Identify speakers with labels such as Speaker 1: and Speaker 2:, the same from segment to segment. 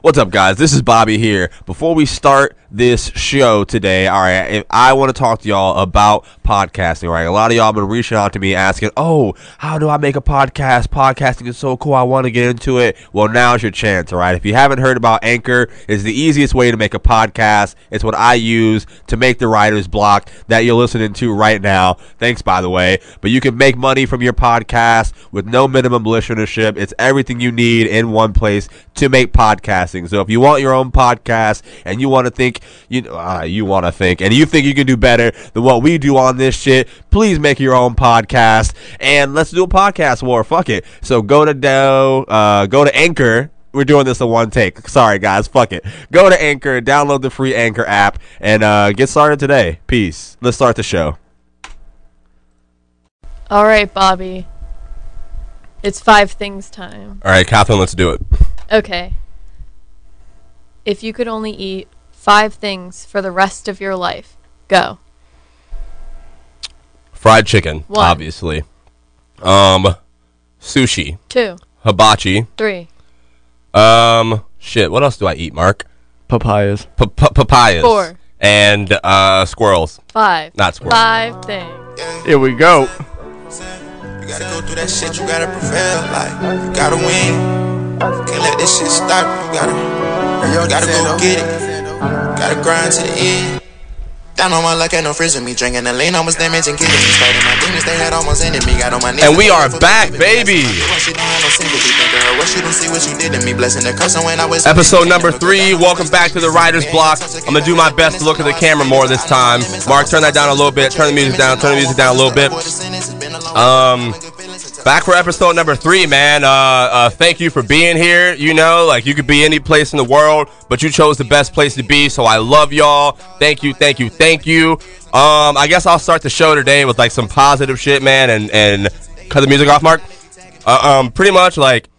Speaker 1: What's up, guys? This is Bobby here. Before we start this show today, all right, I want to talk to y'all about podcasting, right? A lot of y'all been reaching out to me asking, "Oh, how do I make a podcast? Podcasting is so cool. I want to get into it." Well, now's your chance, all right? If you haven't heard about Anchor, it's the easiest way to make a podcast. It's what I use to make the writer's block that you're listening to right now. Thanks, by the way. But you can make money from your podcast with no minimum listenership. It's everything you need in one place to make podcasting. So if you want your own podcast and you want to think you uh, you want to think and you think you can do better than what we do on this shit, please make your own podcast and let's do a podcast war. Fuck it. So go to Do, uh, go to Anchor. We're doing this in one take. Sorry, guys. Fuck it. Go to Anchor, download the free Anchor app, and uh, get started today. Peace. Let's start the show.
Speaker 2: All right, Bobby. It's five things time.
Speaker 1: All right, Catherine, let's do it.
Speaker 2: Okay. If you could only eat five things for the rest of your life, go.
Speaker 1: Fried chicken,
Speaker 2: One.
Speaker 1: obviously. Um, sushi,
Speaker 2: Two,
Speaker 1: hibachi.
Speaker 2: three,
Speaker 1: Um, shit. What else do I eat, Mark?
Speaker 3: Papayas.
Speaker 1: Pa- pa- papayas.
Speaker 2: Four.
Speaker 1: And uh, squirrels.
Speaker 2: five.
Speaker 1: Not squirrels.
Speaker 2: Five things.
Speaker 3: Here we go.
Speaker 4: You gotta go through that shit, you gotta prevail, like, you gotta win. Can't let this shit stop, you gotta, you gotta go get it. Gotta grind to the end. Down on my luck, ain't no friends with me. Drinking the lean, almost damaged and killing me. Starting my demons, they had almost ended me. Got on my knees.
Speaker 1: And we are back, baby.
Speaker 4: What she don't have no sympathy. Think of her, what she don't see what you did to me. Blessing the cursing when I was.
Speaker 1: Episode number three. Welcome back to the Writer's Block. I'm gonna do my best to look at the camera more this time. Mark, turn that down a little bit. Turn the music down. Turn the music down a little bit. Um, back for episode number three, man. Uh, uh, thank you for being here. You know, like you could be any place in the world, but you chose the best place to be. So I love y'all. Thank you, thank you, thank you. Um, I guess I'll start the show today with like some positive shit, man, and and cut the music off, Mark. Uh, um, pretty much like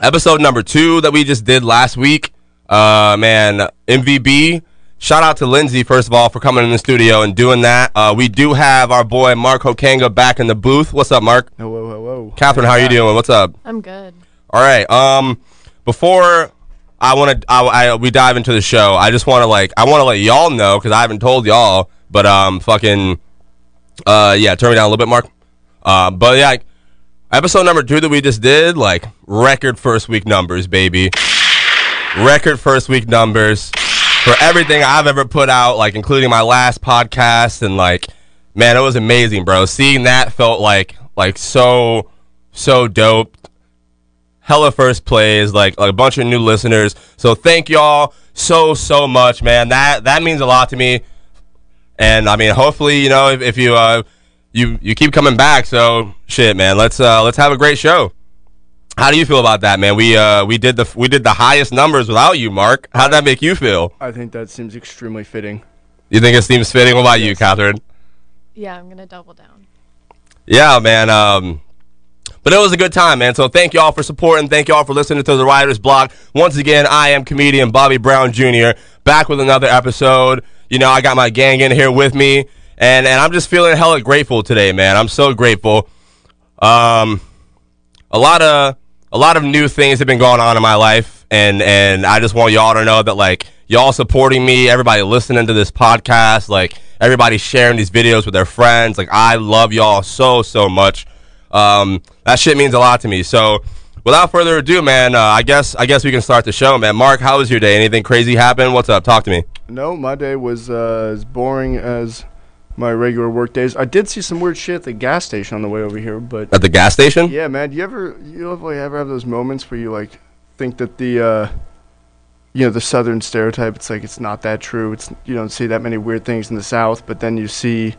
Speaker 1: episode number two that we just did last week. Uh, man, MVB. Shout out to Lindsay first of all for coming in the studio and doing that. Uh, we do have our boy Mark Hokanga back in the booth. What's up, Mark?
Speaker 3: Hello, hello.
Speaker 1: Catherine, how are you doing? What's up?
Speaker 2: I'm good.
Speaker 1: All right. Um, before I want to, I, I we dive into the show. I just want to like, I want to let y'all know because I haven't told y'all, but um, fucking, uh, yeah, turn me down a little bit, Mark. Uh, but yeah, like, episode number two that we just did, like record first week numbers, baby. Record first week numbers for everything I've ever put out, like including my last podcast and like, man, it was amazing, bro. Seeing that felt like like so so dope hella first plays, like, like a bunch of new listeners. So thank y'all so so much, man. That that means a lot to me. And I mean, hopefully, you know, if, if you uh you you keep coming back. So shit, man. Let's uh let's have a great show. How do you feel about that, man? We uh we did the we did the highest numbers without you, Mark. How'd that make you feel?
Speaker 3: I think that seems extremely fitting.
Speaker 1: You think it seems fitting? What about you, Catherine?
Speaker 2: Yeah, I'm gonna double down.
Speaker 1: Yeah, man. Um, but it was a good time, man. So thank y'all for supporting. Thank y'all for listening to the Writers Block. Once again, I am comedian Bobby Brown Jr. back with another episode. You know, I got my gang in here with me, and and I'm just feeling hella grateful today, man. I'm so grateful. Um, a lot of a lot of new things have been going on in my life, and and I just want y'all to know that like y'all supporting me, everybody listening to this podcast, like everybody sharing these videos with their friends. Like I love y'all so so much. Um, that shit means a lot to me. So without further ado, man, uh, I guess I guess we can start the show, man. Mark, how was your day? Anything crazy happen? What's up? Talk to me.
Speaker 3: No, my day was uh, as boring as my regular work days. I did see some weird shit at the gas station on the way over here, but
Speaker 1: At the gas station?
Speaker 3: yeah, man, do you ever you ever, like, ever have those moments where you like think that the uh, you know the southern stereotype it's like it's not that true. It's you don't see that many weird things in the south, but then you see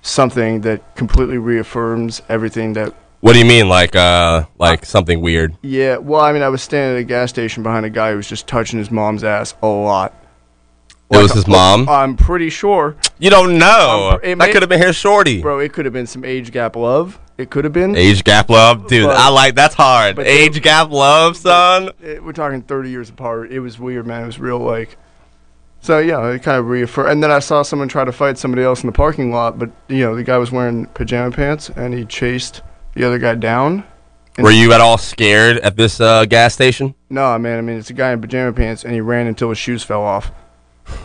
Speaker 3: something that completely reaffirms everything that
Speaker 1: What do you mean, like uh, like something weird?
Speaker 3: Yeah, well, I mean, I was standing at a gas station behind a guy who was just touching his mom's ass a lot.
Speaker 1: It was
Speaker 3: Like,
Speaker 1: his mom.
Speaker 3: I'm pretty sure,
Speaker 1: You don't know.
Speaker 3: Um, it
Speaker 1: that
Speaker 3: may-
Speaker 1: could have been his shorty.
Speaker 3: bro. It could have been some age gap love. It could have been.
Speaker 1: Age gap love, dude.
Speaker 3: But-
Speaker 1: I like that's hard.
Speaker 3: but
Speaker 1: Age
Speaker 3: they-
Speaker 1: gap love, son.
Speaker 3: It- we're talking 30 years apart. It was weird, man. It was real like. So yeah, it kind of reaffirmed. And then I saw someone try to fight somebody else in the parking lot, but you know the guy was wearing pajama pants and he chased the other guy down.
Speaker 1: Were you at all scared at this uh, gas station?
Speaker 3: No, man. I mean, it's a guy in pajama pants, and he ran until his shoes fell off.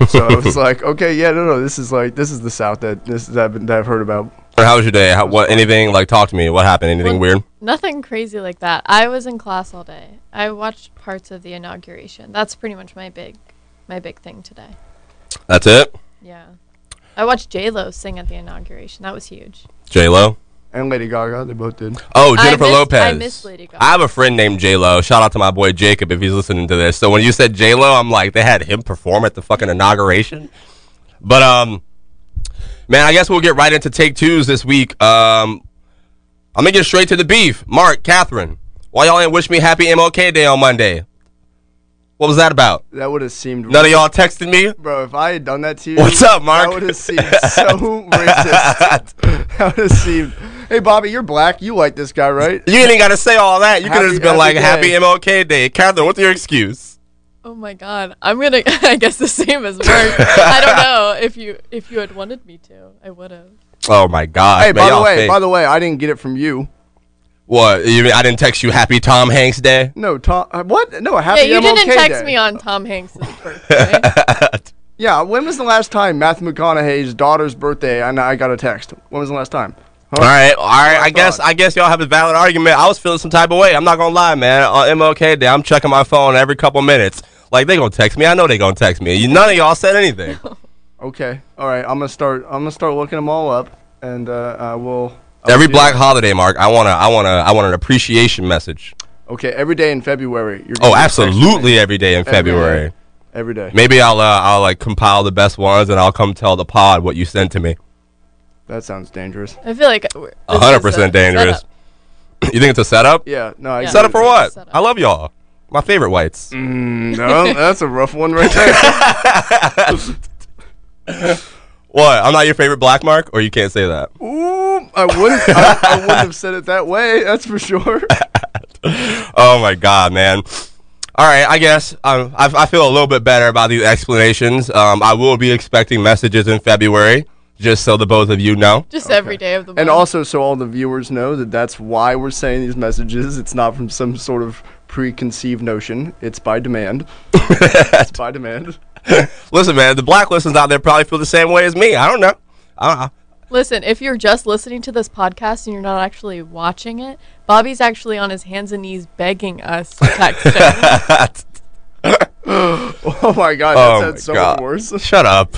Speaker 3: So it was like, okay, yeah, no, no, this is like this is the South that this that I've, been, that I've heard about.
Speaker 1: Or how was your day? How, what anything like talk to me? What happened? Anything
Speaker 2: Well,
Speaker 1: weird?
Speaker 2: Nothing crazy like that. I was in class all day. I watched parts of the inauguration. That's pretty much my big, my big thing today.
Speaker 1: That's it.
Speaker 2: Yeah, I watched J Lo sing at the inauguration. That was huge.
Speaker 1: J Lo.
Speaker 3: And Lady Gaga, they both did.
Speaker 1: Oh,
Speaker 2: I
Speaker 1: Jennifer
Speaker 2: missed-
Speaker 1: Lopez.
Speaker 2: I miss Lady Gaga.
Speaker 1: I have a friend named J Lo. Shout out to my boy Jacob if he's listening to this. So when you said J Lo, I'm like, they had him perform at the fucking inauguration. But um, man, I guess we'll get right into take twos this week. Um, I'm gonna get straight to the beef. Mark, Catherine, why y'all ain't wish me happy MLK Day on Monday? What was that about?
Speaker 3: That would have seemed.
Speaker 1: None of y'all texted me.
Speaker 3: Bro, if I had done that to you,
Speaker 1: What's up, Mark?
Speaker 3: That would have seemed so racist. that would have seemed. Hey, Bobby, you're black. You like this guy, right?
Speaker 1: You ain't got to say all that. You could have just been
Speaker 3: happy
Speaker 1: like,
Speaker 3: day.
Speaker 1: "Happy MLK Day." Catherine, what's your excuse?
Speaker 2: Oh my god, I'm gonna. I guess the same as Mark. I don't know if you if you had wanted me to, I would have.
Speaker 1: Oh my God!
Speaker 3: Hey,
Speaker 1: man,
Speaker 3: by the way,
Speaker 1: fake.
Speaker 3: by the way, I didn't get it from you.
Speaker 1: What? You mean I didn't text you Happy Tom Hanks Day?
Speaker 3: No, Tom. uh, What? No, happy
Speaker 2: Yeah, you
Speaker 3: MLK
Speaker 2: didn't text
Speaker 3: Day.
Speaker 2: me on Tom Hanks' birthday.
Speaker 3: Yeah, when was the last time Matthew McConaughey's daughter's birthday and I got a text? When was the last time? Huh?
Speaker 1: All right, all right.
Speaker 3: I
Speaker 1: I guess
Speaker 3: thought.
Speaker 1: I guess y'all have a valid argument. I was feeling some type of way. I'm not gonna lie, man. On MLK Day, I'm checking my phone every couple minutes. Like they gonna text me. I know they gonna text me. You- None of y'all said anything.
Speaker 3: Okay. All right. I'm gonna start. I'm gonna start looking them all up, and uh, I will. I'll
Speaker 1: every
Speaker 3: do
Speaker 1: Black holiday, Mark. I wanna, I wanna, I want an appreciation message.
Speaker 3: Okay. Every day in February. You're
Speaker 1: Oh,
Speaker 3: gonna text me.
Speaker 1: absolutely, every day in
Speaker 3: Every
Speaker 1: February.
Speaker 3: day. Every day.
Speaker 1: Maybe I'll, uh, I'll like compile the best ones and I'll come tell the pod what you sent to me.
Speaker 3: That sounds dangerous.
Speaker 2: I feel like
Speaker 1: A hundred
Speaker 2: is a
Speaker 1: percent dangerous.
Speaker 2: setup.
Speaker 1: you think it's a setup?
Speaker 3: Yeah. No. I
Speaker 2: Yeah.
Speaker 1: Setup for what?
Speaker 2: Setup.
Speaker 1: I love y'all. My favorite whites.
Speaker 3: Mm, no, that's a rough one right there.
Speaker 1: What? I'm not your favorite black mark, or you can't say that.
Speaker 3: Ooh, I wouldn't. I, I wouldn't have said it that way. That's for sure.
Speaker 1: Oh my god, man. All right, I guess um, I, I feel a little bit better about these explanations. Um, I will be expecting messages in February, just so the both of you know.
Speaker 2: Just every day of the month.
Speaker 3: And also, so all the viewers know that that's why we're saying these messages. It's not from some sort of preconceived notion. It's by demand. it's by demand.
Speaker 1: Listen, man, the black listeners out there probably feel the same way as me. I don't know. I don't,
Speaker 2: Listen, if you're just listening to this podcast and you're not actually watching it, Bobby's actually on his hands and knees begging us to text him.
Speaker 3: Oh my god, that
Speaker 1: Oh
Speaker 3: sounds
Speaker 1: my
Speaker 3: so
Speaker 1: God.
Speaker 3: much worse.
Speaker 1: Shut up.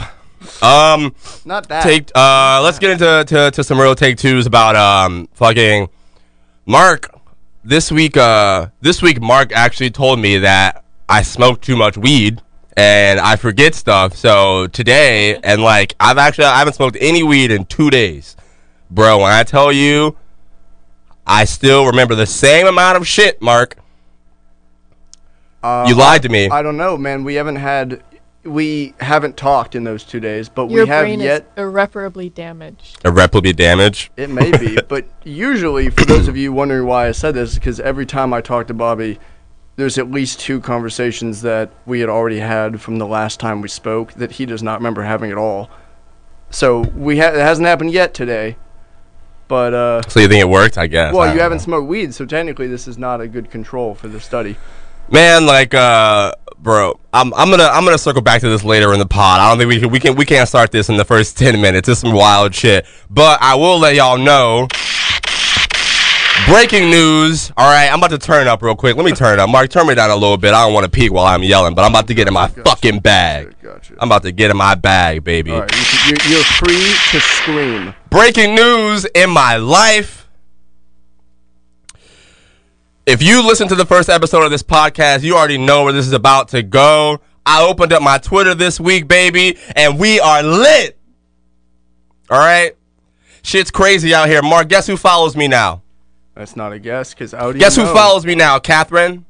Speaker 1: Um,
Speaker 3: Not that.
Speaker 1: take. Uh, let's get into to, to some real take twos about um fucking Mark. This week, uh, this week Mark actually told me that I smoked too much weed and I forget stuff. So today, and like I've actually I haven't smoked any weed in two days, bro. When I tell you, I still remember the same amount of shit, Mark.
Speaker 3: Uh,
Speaker 1: You lied to me.
Speaker 3: I don't know, man. We haven't had. We haven't talked in those two days, but
Speaker 2: Your
Speaker 3: we have
Speaker 2: brain
Speaker 3: yet.
Speaker 2: is irreparably damaged.
Speaker 1: Irreparably damaged.
Speaker 3: It may be, but usually, for those of you wondering why I said this, because every time I talk to Bobby, there's at least two conversations that we had already had from the last time we spoke that he does not remember having at all. So we ha- it hasn't happened yet today, but uh,
Speaker 1: So you think it worked? I guess.
Speaker 3: Well,
Speaker 1: don't
Speaker 3: you haven't
Speaker 1: know.
Speaker 3: smoked weed, so technically this is not a good control for the study.
Speaker 1: Man, like, uh, bro, I'm, I'm gonna, I'm gonna circle back to this later in the pod. I don't think we can, we can, we can't start this in the first ten minutes. It's some wild shit. But I will let y'all know. Breaking news. All right, I'm about to turn up real quick. Let me turn up. Mark, turn me down a little bit. I don't want to peek while I'm yelling, but I'm about to get in my
Speaker 3: Gotcha.
Speaker 1: fucking bag.
Speaker 3: Gotcha.
Speaker 1: I'm about to get in my bag, baby.
Speaker 3: All right, you you're free to scream.
Speaker 1: breaking news in my life. If you listen to the first episode of this podcast, you already know where this is about to go. I opened up my Twitter this week, baby, and we are lit. All right? Shit's crazy out here. Mark, guess who follows me now?
Speaker 3: That's not a guess, because you
Speaker 1: Guess who
Speaker 3: know?
Speaker 1: follows me now, Catherine?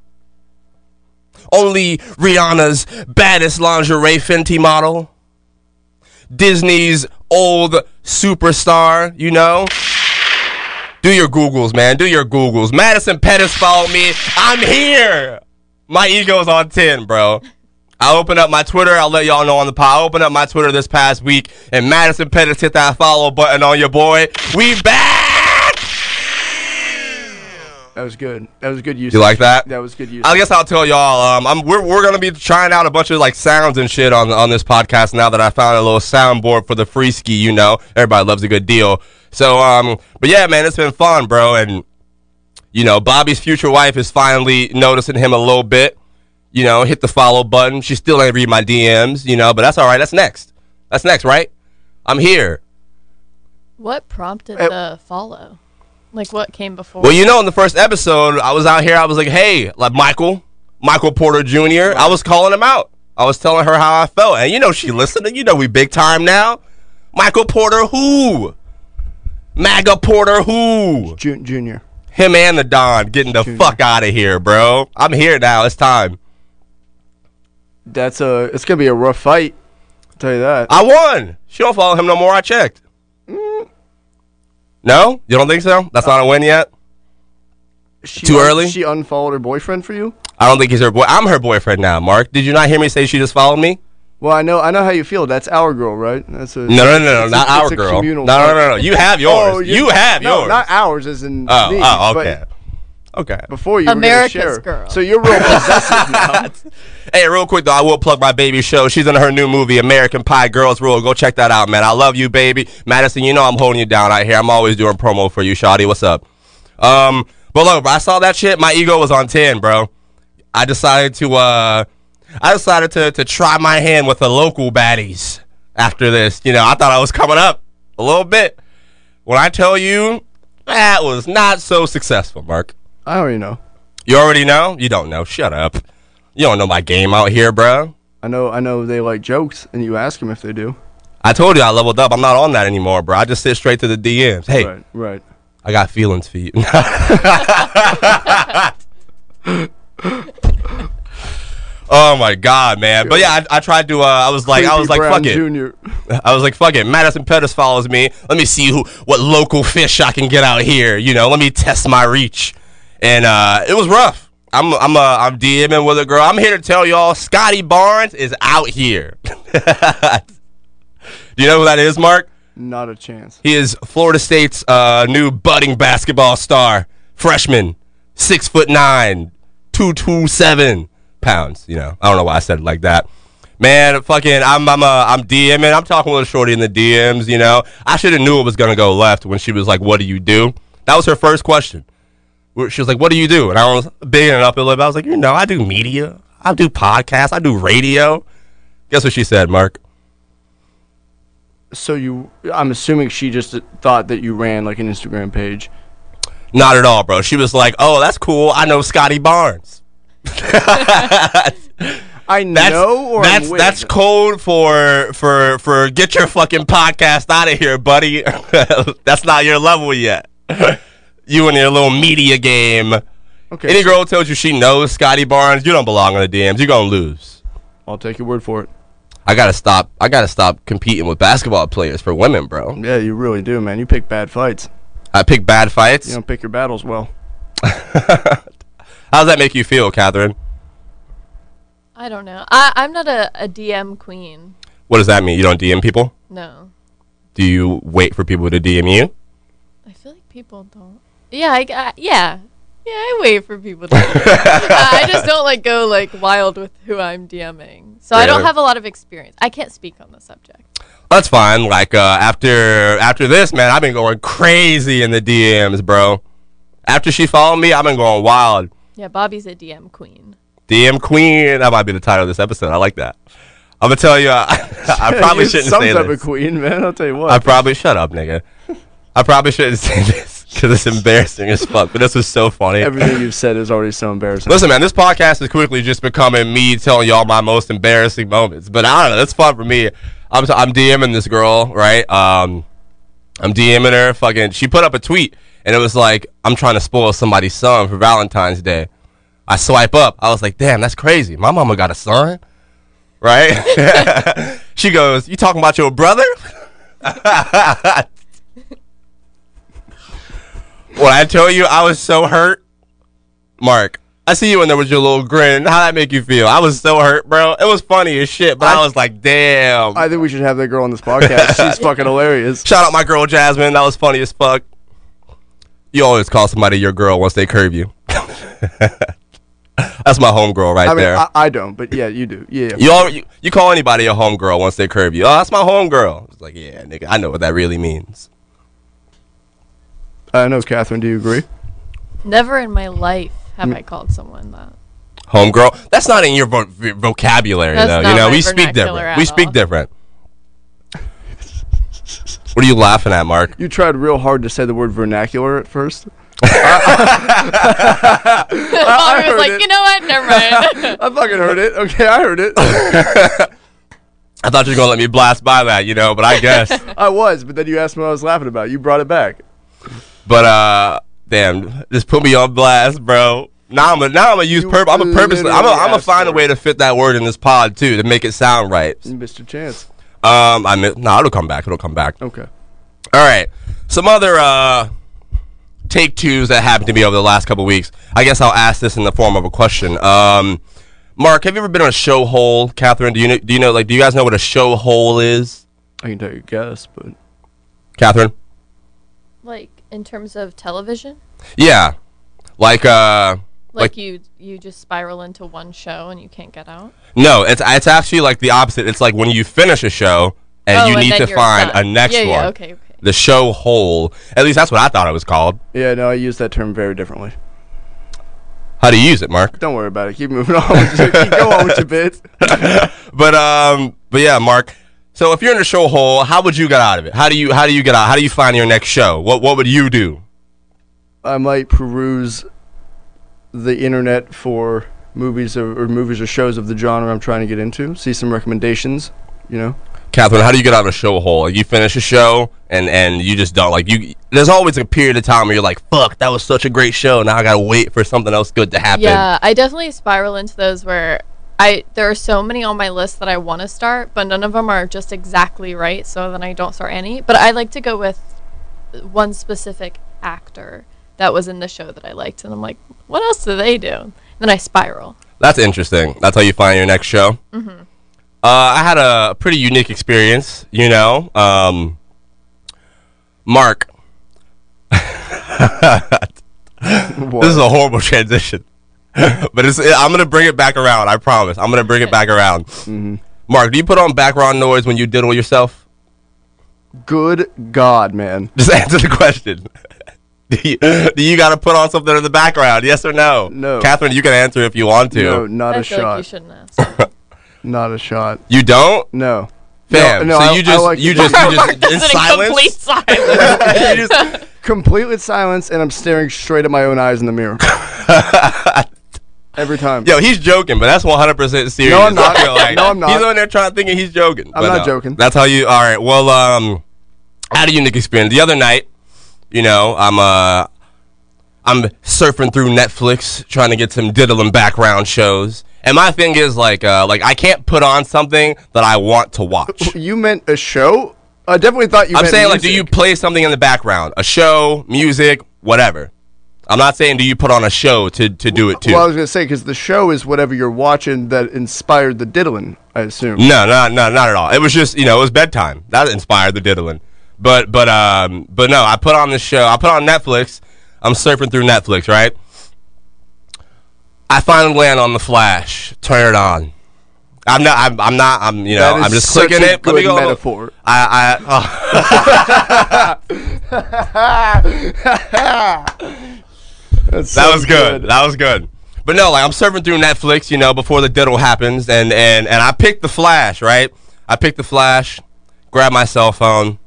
Speaker 1: Only Rihanna's baddest lingerie Fenty model. Disney's old superstar, you know? Do your Googles, man. Do your Googles. Madison Pettis followed me. I'm here. My ego's on 10, bro. I opened up my Twitter. I'll let y'all know on the pod. I opened up my Twitter this past week, and Madison Pettis hit that follow button on your boy. We back!
Speaker 3: That was good. That was good use.
Speaker 1: You like that?
Speaker 3: That was good use.
Speaker 1: I guess I'll tell y'all. Um, I'm, we're we're gonna be trying out a bunch of like sounds and shit on on this podcast now that I found a little soundboard for the free ski. You know, everybody loves a good deal. So, um, but yeah, man, it's been fun, bro. And you know, Bobby's future wife is finally noticing him a little bit. You know, hit the follow button. She still ain't read my DMs. You know, but that's all right. That's next. That's next, right? I'm here.
Speaker 2: What prompted
Speaker 3: Uh,
Speaker 2: the follow? Like what came before?
Speaker 1: Well, you know, in the first episode, I was out here. I was like, "Hey, like Michael, Michael Porter Jr." I was calling him out. I was telling her how I felt, and you know, she listened. And you know, we big time now. Michael Porter, who? MAGA Porter, who?
Speaker 3: Jun- Junior.
Speaker 1: Him and the Don getting the
Speaker 3: Junior.
Speaker 1: fuck out of here, bro. I'm here now. It's time.
Speaker 3: That's a. It's gonna be a rough fight. I'll tell you that.
Speaker 1: I won. She don't follow him no more. I checked. No, you don't think so? That's not a win yet.
Speaker 3: She
Speaker 1: too early?
Speaker 3: She unfollowed her boyfriend for you.
Speaker 1: I don't think he's her boy. I'm her boyfriend now. Mark, did you not hear me say she just followed me?
Speaker 3: Well, I know. I know how you feel. That's our girl, right? That's a.
Speaker 1: No, no, no, no,
Speaker 3: it's a-
Speaker 1: not our girl. No, no, no, no. You have oh, yours.
Speaker 3: Oh,
Speaker 1: you have
Speaker 3: no,
Speaker 1: yours.
Speaker 3: not ours, as in
Speaker 1: oh,
Speaker 3: me.
Speaker 1: oh,
Speaker 3: but
Speaker 1: okay. Okay.
Speaker 3: Before you, were
Speaker 2: America's
Speaker 3: share.
Speaker 2: girl.
Speaker 3: So you're real possessive now.
Speaker 1: Hey, real quick though, I will plug my baby show. She's in her new movie, American Pie Girls Rule. Go check that out, man. I love you, baby. Madison, you know I'm holding you down out here. I'm always doing promo for you, Shawty. What's up? Um, but look, bro, I saw that shit. My ego was on 10, bro. I decided to uh I decided to to try my hand with the local baddies after this. You know, I thought I was coming up a little bit. When I tell you that was not so successful, Mark.
Speaker 3: I already know.
Speaker 1: You already know? You don't know. Shut up. You don't know my game out here, bro.
Speaker 3: I know. I know they like jokes, and you ask them if they do.
Speaker 1: I told you I leveled up. I'm not on that anymore, bro. I just sit straight to the DMs. Hey,
Speaker 3: Right. Right.
Speaker 1: I got feelings for you. oh my god, man! But yeah, I, I tried to. Uh, I was like, I was like,
Speaker 3: Creepy
Speaker 1: fuck
Speaker 3: Brown
Speaker 1: it.
Speaker 3: Junior.
Speaker 1: I was like, fuck it. Madison Pettis follows me. Let me see who, what local fish I can get out here. You know, let me test my reach. And uh, it was rough. I'm, I'm, uh, I'm DMing with a girl. I'm here to tell y'all, Scottie Barnes is out here. Do you know who that is, Mark?
Speaker 3: Not a chance.
Speaker 1: He is Florida State's uh, new budding basketball star, freshman, six foot nine, two two seven pounds. You know, I don't know why I said it like that. Man, fucking, I'm I'm uh, I'm DMing. I'm talking with a shorty in the DMs. You know, I should have knew it was gonna go left when she was like, "What do you do?" That was her first question. She was like, "What do you do?" And I was bigging it up a little bit. I was like, "You know, I do media. I do podcasts. I do radio." Guess what she said, Mark?
Speaker 3: So you, I'm assuming she just thought that you ran like an Instagram page.
Speaker 1: Not at all, bro. She was like, "Oh, that's cool. I know Scottie Barnes."
Speaker 3: I
Speaker 1: That's
Speaker 3: know, or
Speaker 1: that's
Speaker 3: I'm
Speaker 1: that's code for for for get your fucking podcast out of here, buddy. that's not your level yet. you and your little media game.
Speaker 3: okay.
Speaker 1: Any girl tells you she knows Scottie Barnes, you don't belong in the DMs. You're gonna lose.
Speaker 3: I'll take your word for it.
Speaker 1: I gotta stop. I gotta stop competing with basketball players for women, bro.
Speaker 3: Yeah, you really do, man. You pick bad fights.
Speaker 1: I pick bad fights.
Speaker 3: You don't pick your battles well.
Speaker 1: How does that make you feel, Catherine?
Speaker 2: I don't know. I, I'm not a, a DM queen.
Speaker 1: What does that mean? You don't DM people?
Speaker 2: No.
Speaker 1: Do you wait for people to DM you?
Speaker 2: I feel like people don't. Yeah, I, I- yeah. Yeah, I wait for people to. I just don't like go like wild with who I'm DMing. So I don't have a lot of experience. I can't speak on the subject.
Speaker 1: That's fine. Like uh, after after this, man, I've been going crazy in the DMs, bro. After she followed me, I've been going wild.
Speaker 2: Yeah, Bobby's a DM queen.
Speaker 1: DM Queen. That might be the title of this episode. I like that. I'm gonna tell you. Uh, I probably
Speaker 3: You're
Speaker 1: shouldn't
Speaker 3: some
Speaker 1: say
Speaker 3: type
Speaker 1: this.
Speaker 3: of queen, man. I'll tell you what.
Speaker 1: I probably shut up, nigga. I probably shouldn't say this because it's embarrassing as fuck. But this was so funny.
Speaker 3: Everything you've said is already so embarrassing.
Speaker 1: Listen, man, this podcast is quickly just becoming me telling y'all my most embarrassing moments. But I don't know, that's fun for me. I'm I'm DMing this girl, right? Um, I'm DMing her. Fucking, she put up a tweet, and it was like, "I'm trying to spoil somebody's son for Valentine's Day." I swipe up. I was like, "Damn, that's crazy. My mama got a son." Right? she goes, "You talking about your brother?" when I tell you, I was so hurt. Mark, I see you in there with your little grin. How that make you feel? I was so hurt, bro. It was funny as shit, but I,
Speaker 3: I-
Speaker 1: was like, damn.
Speaker 3: I think we should have that girl on this podcast. She's fucking hilarious.
Speaker 1: Shout out my girl Jasmine. That was funny as fuck. You always call somebody your girl once they curve you. That's my homegirl right
Speaker 3: I mean,
Speaker 1: there.
Speaker 3: I, I don't, but yeah, you do. Yeah.
Speaker 1: you, all, you you call anybody a homegirl once they curve you. Oh, that's my homegirl. It's like, yeah, nigga, I know what that really means.
Speaker 3: I know, Catherine. Do you agree?
Speaker 2: Never in my life have mm. I called someone that.
Speaker 1: Homegirl. That's not in your vo- vocabulary,
Speaker 2: That's
Speaker 1: though.
Speaker 2: not
Speaker 1: You know,
Speaker 2: my
Speaker 1: we speak
Speaker 2: vernacular
Speaker 1: different.
Speaker 2: at
Speaker 1: We speak
Speaker 2: all.
Speaker 1: different. what are you laughing at, Mark?
Speaker 3: You tried real hard to say the word vernacular at first.
Speaker 2: I,
Speaker 3: heard
Speaker 2: was like,
Speaker 3: it.
Speaker 2: you know what? Never mind.
Speaker 3: I fucking heard it. Okay, I heard it.
Speaker 1: I thought you were gonna let me blast by that, you know, but I guess.
Speaker 3: I was, but then you asked me what I was laughing about. You brought it back.
Speaker 1: But uh, damn, just put me on blast, bro. Now I'm a, now I'm gonna use
Speaker 3: You
Speaker 1: purpose. I'm a purposely. I'm
Speaker 3: literally
Speaker 1: gonna
Speaker 3: asked
Speaker 1: find a way to fit that word in this pod too to make it sound right.
Speaker 3: You missed your chance.
Speaker 1: Um, I mean, no, it'll come back. It'll come back.
Speaker 3: Okay.
Speaker 1: All right. Some other uh take twos that happened to me over the last couple weeks. I guess I'll ask this in the form of a question. Um, Mark, have you ever been on a show hole? Catherine, do you know, do you know like do you guys know what a show hole is?
Speaker 3: I can tell you guess, but
Speaker 1: Catherine?
Speaker 2: like in terms of television,
Speaker 1: Yeah. Like uh
Speaker 2: like,
Speaker 1: Like-
Speaker 2: you you just spiral into one show and you can't get out.
Speaker 1: no, it's it's actually like the opposite. It's like when you finish a show and
Speaker 2: Oh,
Speaker 1: you
Speaker 2: and
Speaker 1: need to find
Speaker 2: done.
Speaker 1: a next
Speaker 2: yeah,
Speaker 1: one.
Speaker 2: Yeah, okay, okay.
Speaker 1: The show hole. At least that's what I thought it was called.
Speaker 3: yeah, no, I use that term very differently.
Speaker 1: How do you use it, Mark?
Speaker 3: Don't worry about it. Keep moving on. With your, keep going with your bits.
Speaker 1: But um, but yeah, Mark. So if you're in a show hole, how would you get out of it? How do you how do you get out? How do you find your next show? What what would you do?
Speaker 3: I might peruse the internet for movies or, or movies or shows of the genre I'm trying to get into. See some recommendations. You know.
Speaker 1: Catherine, how do you get out of a show hole? Like you finish a show and and you just don't like you. There's always a period of time where you're like, "Fuck, that was such a great show." Now I gotta wait for something else good to happen.
Speaker 2: Yeah, I definitely spiral into those where I there are so many on my list that I want to start, but none of them are just exactly right. So then I don't start any. But I like to go with one specific actor that was in the show that I liked, and I'm like, what else do they do? then I spiral.
Speaker 1: That's interesting. That's how you find your next show. Mm-hmm. Uh, I had a pretty unique experience. You know, um, Mark. This is a horrible transition, but it's, I'm gonna bring it back around. I promise. I'm gonna bring it back around. Mm-hmm. Mark, do you put on background noise when you diddle yourself?
Speaker 3: Good God, man.
Speaker 1: Just answer the question. do you do you got to put on something in the background? Yes or no?
Speaker 3: No.
Speaker 1: Catherine, you can answer if you want to.
Speaker 3: No, not
Speaker 2: I
Speaker 3: a
Speaker 2: feel like you
Speaker 3: shot.
Speaker 2: shouldn't ask.
Speaker 3: Not a shot.
Speaker 1: You don't,
Speaker 3: No.
Speaker 1: fam.
Speaker 3: No, no,
Speaker 1: so
Speaker 3: I-
Speaker 1: you
Speaker 3: I
Speaker 1: just
Speaker 3: like
Speaker 1: you
Speaker 3: it.
Speaker 1: just you just in
Speaker 2: Just in
Speaker 1: silence.
Speaker 2: complete silence.
Speaker 1: you just
Speaker 3: Complete with silence, and I'm staring straight at my own eyes in the mirror. Every time.
Speaker 1: Yo, he's joking, but that's 100 percent serious.
Speaker 3: No, I'm not.
Speaker 1: Like
Speaker 3: No, I'm not.
Speaker 1: He's on there trying thinking he's joking.
Speaker 3: I'm not
Speaker 1: no.
Speaker 3: joking.
Speaker 1: That's how you. All right. Well, um, I had a unique experience the other night. You know, I'm uh, I'm surfing through Netflix trying to get some diddling background shows, and my thing is like, uh, like I can't put on something that I want to watch.
Speaker 3: You meant a show? I definitely thought you
Speaker 1: I'm saying like, do you play something in the background, a show, music, whatever. I'm not saying do you put on a show to to do it too.
Speaker 3: Well, I was going to say, because the show is whatever you're watching that inspired the diddling, I assume.
Speaker 1: No, no, no, not at all. It was just you know it was bedtime. That inspired the diddling. But but um but no, I put on this show. I put on Netflix. I'm surfing through Netflix, right? I finally land on the Flash. Turn it on. I'm not. I'm, I'm not. I'm. You know. I'm just clicking it. Let me
Speaker 3: good
Speaker 1: go.
Speaker 3: metaphor.
Speaker 1: I. I. oh,
Speaker 3: That's
Speaker 1: that
Speaker 3: so
Speaker 1: was good. That was good. But no, like I'm surfing through Netflix, you know, before the diddle happens, and and and I picked the Flash, right? I picked the Flash, grab my cell phone,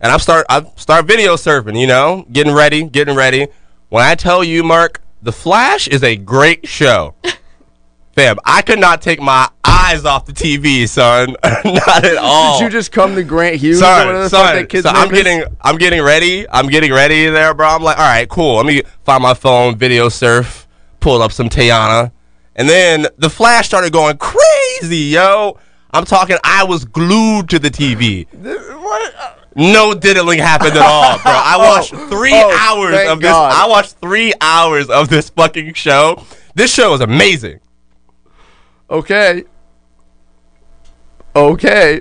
Speaker 1: and I start I start video surfing, you know, getting ready, getting ready. When I tell you, Mark, the Flash is a great show. Fam, I could not take my eyes off the TV, son. not at all.
Speaker 3: Did you just come to Grant Hughes or
Speaker 1: Son,
Speaker 3: whatever the fuck
Speaker 1: son,
Speaker 3: that kid's
Speaker 1: so I'm
Speaker 3: name is?
Speaker 1: getting, I'm getting ready. I'm getting ready there, bro. I'm like, all right, cool. Let me find my phone, video surf, pull up some Tayana, and then the flash started going crazy, yo. I'm talking. I was glued to the TV.
Speaker 3: What?
Speaker 1: No diddling happened at all, bro. I oh, watched three
Speaker 3: oh,
Speaker 1: hours of this.
Speaker 3: God.
Speaker 1: I watched three hours of this fucking show. This show is amazing.
Speaker 3: Okay. Okay.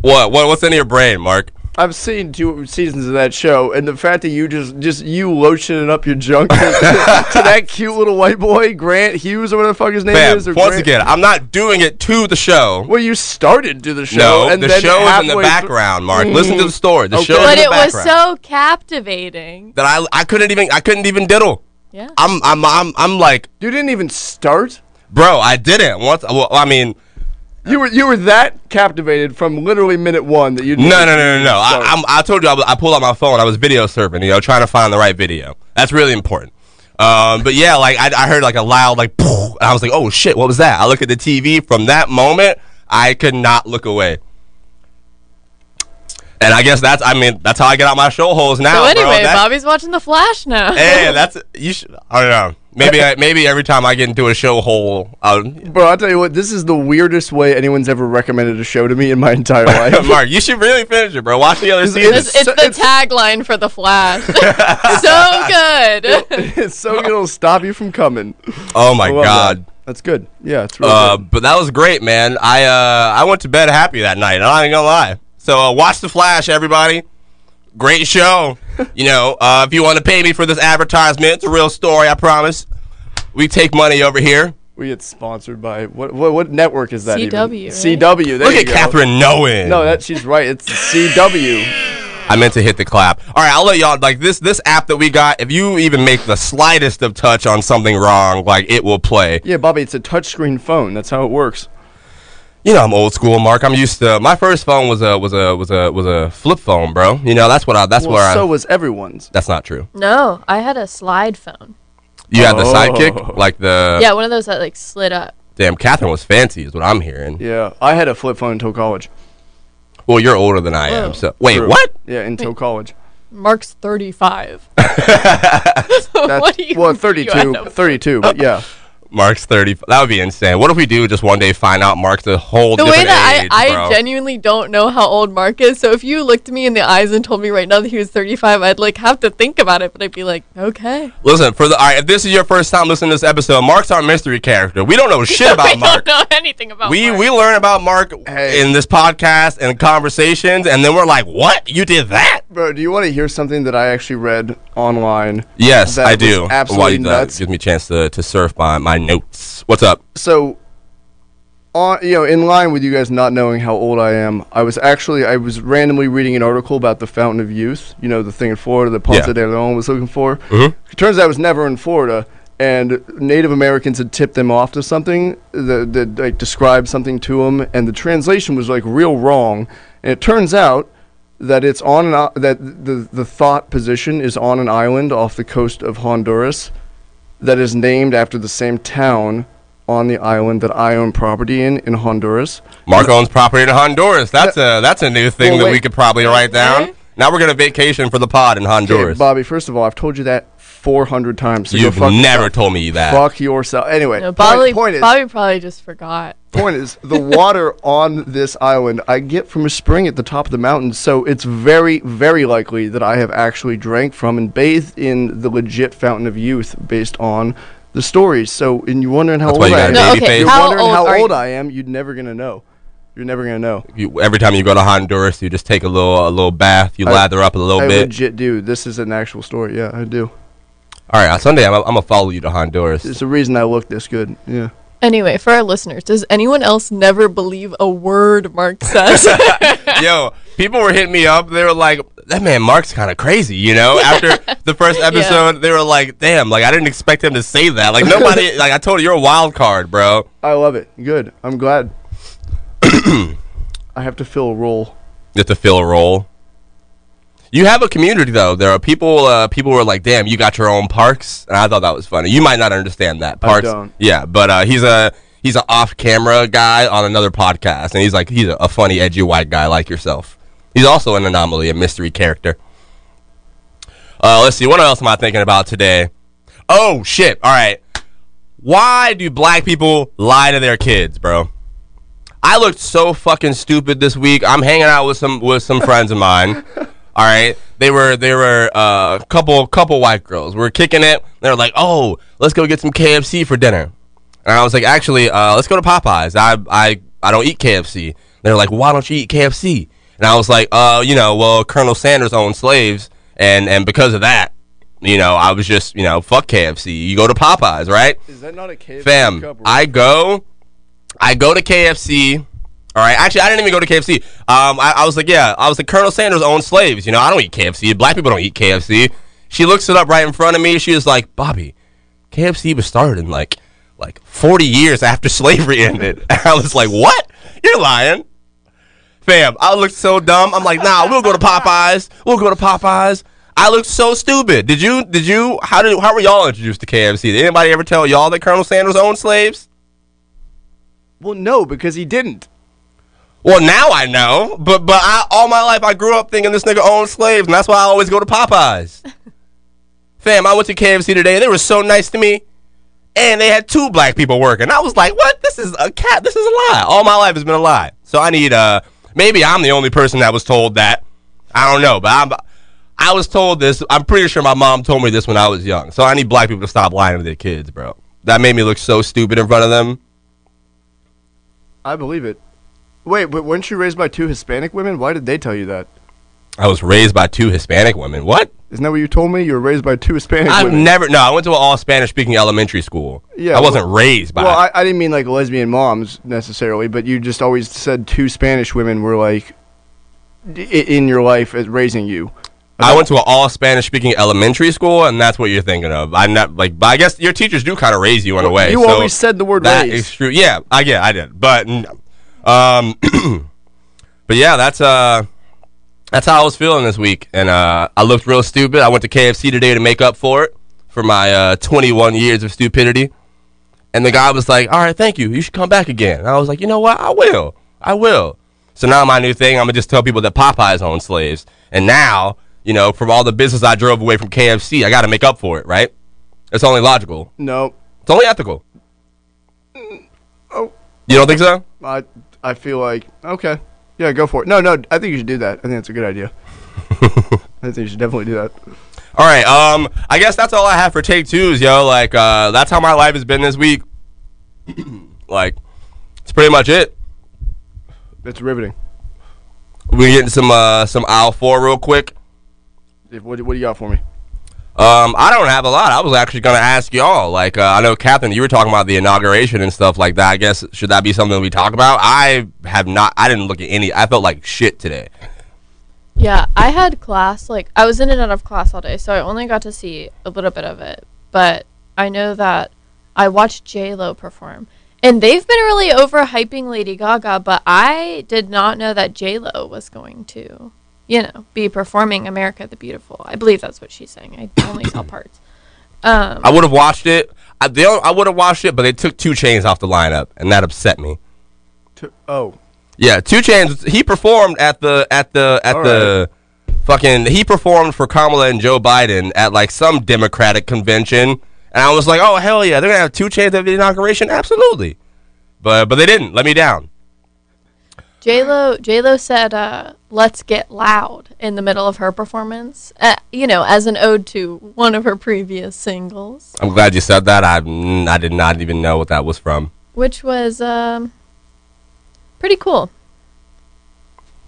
Speaker 1: What? What? What's in your brain, Mark?
Speaker 3: I've seen two seasons of that show, and the fact that you just just you lotioning up your junk to, to that cute little white boy Grant Hughes or whatever the fuck his name
Speaker 1: Fam,
Speaker 3: is. Or
Speaker 1: once
Speaker 3: Grant-
Speaker 1: again, I'm not doing it to the show.
Speaker 3: well, you started to the show.
Speaker 1: No,
Speaker 3: and
Speaker 1: the
Speaker 3: then
Speaker 1: show is in the
Speaker 3: halfway
Speaker 1: background, Mark. Mm. Listen to the story. The
Speaker 3: Okay.
Speaker 1: show
Speaker 2: But
Speaker 1: in
Speaker 2: it
Speaker 1: the
Speaker 2: was so captivating.
Speaker 1: that I I couldn't even I couldn't even diddle.
Speaker 2: Yeah.
Speaker 1: I'm I'm I'm I'm like,
Speaker 3: You didn't even start.
Speaker 1: Bro, I didn't. Once well, I mean,
Speaker 3: You were you were that captivated from literally minute one that you.
Speaker 1: no, no, no, no, no. I, I'm, I told you I, was- I pulled out my phone. I was video surfing, you know, trying to find the right video. That's really important. Um, but yeah, like I, I heard like a loud like, and I was like, oh shit, what was that? I look at the TV. From that moment, I could not look away. And I guess that's I mean that's how I get out my show holes now.
Speaker 2: so anyway,
Speaker 1: That-
Speaker 2: Bobby's watching The Flash now.
Speaker 1: Hey, that's you should. I don't know. Maybe I, maybe every time I get into a show hole, I'll,
Speaker 3: Bro, I'll tell you what. This is the weirdest way anyone's ever recommended a show to me in my entire life.
Speaker 1: Mark, you should really finish it, bro. Watch the other
Speaker 3: It's-
Speaker 1: season.
Speaker 2: It's, it's
Speaker 3: so-
Speaker 2: the
Speaker 3: it's-
Speaker 2: tagline for The Flash. so good.
Speaker 3: it's so good. it'll stop you from coming.
Speaker 1: oh my
Speaker 3: I
Speaker 1: god.
Speaker 3: that. That's good. Yeah, it's really
Speaker 1: Uh,
Speaker 3: good.
Speaker 1: but that was great, man. I uh, I went to bed happy that night. I'm not even gonna lie. So uh, watch the Flash, everybody. Great show. you know, uh, if you want to pay me for this advertisement, it's a real story. I promise. We take money over here.
Speaker 3: We get sponsored by what? What, what network is that? even?
Speaker 2: CW, right?
Speaker 3: CW. There
Speaker 1: Look
Speaker 3: you
Speaker 1: at
Speaker 3: go.
Speaker 1: Catherine knowing.
Speaker 3: No, that she's right. It's CW.
Speaker 1: I meant to hit the clap. All right, I'll let y'all like this. This app that we got. If you even make the slightest of touch on something wrong, like it will play.
Speaker 3: Yeah, Bobby, it's a touchscreen phone. That's how it works.
Speaker 1: You know, I'm old school, Mark. I'm used to. My first phone was a was a was a was a flip phone, bro. You know, that's what I. That's
Speaker 3: well,
Speaker 1: where
Speaker 3: so
Speaker 1: I.
Speaker 3: was everyone's.
Speaker 1: That's not true.
Speaker 2: no, I had a slide phone.
Speaker 1: You had the
Speaker 3: Oh.
Speaker 1: sidekick, like the.
Speaker 2: yeah, one of those that like slid up.
Speaker 1: Damn, Catherine was fancy, is what I'm hearing.
Speaker 3: Yeah, I had a flip phone until college.
Speaker 1: Well, you're older than I am,
Speaker 2: Whoa.
Speaker 1: so wait,
Speaker 3: True.
Speaker 1: what?
Speaker 3: Yeah, until college.
Speaker 2: Mark's 35.
Speaker 3: That's,
Speaker 2: what do you
Speaker 3: well, 32,
Speaker 2: end
Speaker 3: 32, but yeah.
Speaker 1: Mark's 30. That would be insane. What if we do just one day find out Mark's a whole
Speaker 2: The way
Speaker 1: different
Speaker 2: that
Speaker 1: age,
Speaker 2: I,
Speaker 1: bro?
Speaker 2: I genuinely don't know how old Mark is. So if you looked me in the eyes and told me right now that he was 35, I'd like have to think about it. But I'd be like, okay.
Speaker 1: Listen, for the all right, if this is your first time listening to this episode, Mark's our mystery character. We don't know shit about
Speaker 2: we
Speaker 1: Mark.
Speaker 2: don't know anything about
Speaker 1: We
Speaker 2: Mark.
Speaker 1: we learn about Mark
Speaker 3: Hey.
Speaker 1: in this podcast and conversations, and then we're like, "What? You did that?"
Speaker 3: Bro, do you want to hear something that I actually read online?
Speaker 1: Yes, I do.
Speaker 3: absolutely
Speaker 1: While you- that
Speaker 3: nuts.
Speaker 1: gives me a chance to, to surf my, my notes. What's up?
Speaker 3: So, on you know, in line with you guys not knowing how old I am, I was actually I was randomly reading an article about the Fountain of Youth. You know, the thing in Florida that Ponce
Speaker 1: Yeah.
Speaker 3: de Leon was looking for.
Speaker 1: Mhm.
Speaker 3: It turns out it was never in Florida, and Native Americans had tipped them off to something that, that like described something to them, and the translation was like real wrong. And it turns out that it's on an, i- that the the thought position is on an island off the coast of Honduras that is named after the same town on the island that I own property in in Honduras.
Speaker 1: Mark owns property in Honduras. That's a that's a new thing
Speaker 3: Well,
Speaker 1: that we could probably write down.
Speaker 2: Mm-hmm.
Speaker 1: Now we're gonna vacation for the pod in
Speaker 3: Okay,
Speaker 1: Honduras.
Speaker 3: Bobby, first of all, I've told you that 400 times. So
Speaker 1: You've
Speaker 3: fuck
Speaker 1: never
Speaker 3: yourself.
Speaker 1: told me that.
Speaker 3: Fuck yourself. Anyway,
Speaker 2: No,
Speaker 3: point-
Speaker 2: Bobby,
Speaker 3: point, is,
Speaker 2: Bobby probably just forgot.
Speaker 3: point is, the water on this island I get from a spring at the top of the mountain, so it's very, very likely that I have actually drank from and bathed in the legit fountain of youth based on the stories. So, and you're wondering how
Speaker 1: That's
Speaker 3: old
Speaker 1: you
Speaker 3: I am.
Speaker 2: No, okay.
Speaker 3: You're
Speaker 2: How
Speaker 3: wondering
Speaker 2: old
Speaker 3: how old
Speaker 2: you?
Speaker 3: I am. You're never gonna know. You're never gonna know.
Speaker 1: You, every time you go to Honduras, you just take a little a little bath. You
Speaker 3: I-
Speaker 1: lather up a little
Speaker 3: I
Speaker 1: bit.
Speaker 3: legit do. This is an actual story. Yeah, I do.
Speaker 1: All right, on Sunday I'm, I'm gonna follow you to Honduras.
Speaker 3: It's the reason I look this good. Yeah.
Speaker 2: Anyway, for our listeners, does anyone else never believe a word Mark says?
Speaker 1: Yo, people were hitting me up. They were like, "That man Mark's kind of crazy," you know. After the first episode, they were like, "Damn, like I didn't expect him to say that." Like nobody, like I told you, you're a wild card, bro.
Speaker 3: I love it. Good. I'm glad. I have to fill a role.
Speaker 1: You have to fill a role. You have a community though. There are people. Uh, people were like, "Damn, you got your own parks," and I thought that was funny. You might not understand that
Speaker 3: I
Speaker 1: parks.
Speaker 3: don't.
Speaker 1: Yeah, but uh, he's a he's an off-camera guy on another podcast, and he's like he's a, a funny, edgy white guy like yourself. He's also an anomaly, a mystery character. Uh, let's see. What else am I thinking about today? Oh shit! All right. Why do black people lie to their kids, bro? I looked so fucking stupid this week. I'm hanging out with some with some friends of mine. All right, they were they were a uh, couple couple white girls. We are kicking it. They were like, "Oh, let's go get some KFC for dinner." And I was like, "Actually, uh, let's go to Popeyes. I I I don't eat KFC." They're like, "Why don't you eat KFC?" And I was like, uh, you know, well, Colonel Sanders owned slaves, and and because of that, you know, I was just, you know, fuck KFC. You go to Popeyes, right?
Speaker 3: Is that not a KFC
Speaker 1: Fam? I go, I go to KFC. All right, actually, I didn't even go to KFC. Um, I, I was like, yeah, I was like, Colonel Sanders owned slaves. You know, I don't eat KFC. Black people don't eat KFC. She looks it up right in front of me. She was like, Bobby, KFC was started in like like 40 years after slavery ended. And I was like, what? You're lying. Fam, I looked so dumb. I'm like, nah, we'll go to Popeyes. We'll go to Popeyes. I looked so stupid. Did you? Did you? How did? How were y'all introduced to KFC? Did anybody ever tell y'all that Colonel Sanders owned slaves?
Speaker 3: well, no, because he didn't.
Speaker 1: Well, now I know, but but I, all my life I grew up thinking this nigga owned slaves, and that's why I always go to Popeyes. Fam, I went to KFC today. And they were so nice to me, and they had two black people working. I was like, "What? This is a cat. This is a lie. All my life has been a lie." So I need uh maybe I'm the only person that was told that. I don't know, but I'm I was told this. I'm pretty sure my mom told me this when I was young. So I need black people to stop lying to their kids, bro. That made me look so stupid in front of them.
Speaker 3: I believe it. Wait, but weren't you raised by two Hispanic women? Why did they tell you that?
Speaker 1: I was raised by two Hispanic women. What?
Speaker 3: Isn't that what you told me? You were raised by two Hispanic
Speaker 1: I've
Speaker 3: women.
Speaker 1: never. No, I went to an all Spanish speaking elementary school.
Speaker 3: Yeah,
Speaker 1: I wasn't
Speaker 3: well-
Speaker 1: raised by.
Speaker 3: well, I, I didn't mean like lesbian moms necessarily, but you just always said two Spanish women were like i- in your life as raising you.
Speaker 1: I went to an all Spanish speaking elementary school, and that's what you're thinking of. I'm not like, but I guess your teachers do kind of raise you in a way.
Speaker 3: You
Speaker 1: so
Speaker 3: always said the word
Speaker 1: that
Speaker 3: raise.
Speaker 1: is true. Yeah, I get, I did, but um, but yeah, that's uh, that's how I was feeling this week, and uh, I looked real stupid. I went to KFC today to make up for it for my uh 21 years of stupidity, and the guy was like, "All right, thank you. You should come back again." And I was like, "You know what? I will. I will." So now my new thing, I'm gonna just tell people that Popeyes own slaves, and now you know, from all the business I drove away from KFC, I got to make up for it, right? It's only logical.
Speaker 3: no,
Speaker 1: It's only ethical.
Speaker 3: Oh.
Speaker 1: You don't think so?
Speaker 3: I I feel like okay, yeah, go for it. No, no, I think you should do that. I think that's a good idea. I think you should definitely do that.
Speaker 1: All right. Um, I guess that's all I have for take twos, yo. Like, uh, that's how my life has been this week. like, it's pretty much it.
Speaker 3: It's riveting.
Speaker 1: We getting some uh some aisle four real quick.
Speaker 3: What, what do you got for me?
Speaker 1: Um, I don't have a lot. I was actually gonna ask y'all. Like, uh, I know, Captain, you were talking about the inauguration and stuff like that. I guess should that be something we talk about? I have not. I didn't look at any. I felt like shit today.
Speaker 2: Yeah, I had class like I was in and out of class all day, so I only got to see a little bit of it. But I know that I watched J Lo perform, and they've been really overhyping Lady Gaga. But I did not know that J Lo was going to, you know, be performing "America the Beautiful." I believe that's what she's saying. I only saw parts. Um,
Speaker 1: I would have watched it. I, they, I would have watched it, but they took 2 Chainz off the lineup, and that upset me.
Speaker 3: To, oh,
Speaker 1: Yeah, 2 Chainz. He performed at the at the at
Speaker 3: All
Speaker 1: the fucking. He performed for Kamala and Joe Biden at like some Democratic convention, and I was like, oh hell yeah, they're gonna have 2 Chainz at the inauguration, absolutely. But but they didn't. Let me down.
Speaker 2: J Lo J Lo said, uh, "Let's get loud" in the middle of her performance. Uh, you know, as an ode to one of her previous singles,
Speaker 1: I'm glad you said that. I mm, I did not even know what that was from.
Speaker 2: which was um, pretty cool.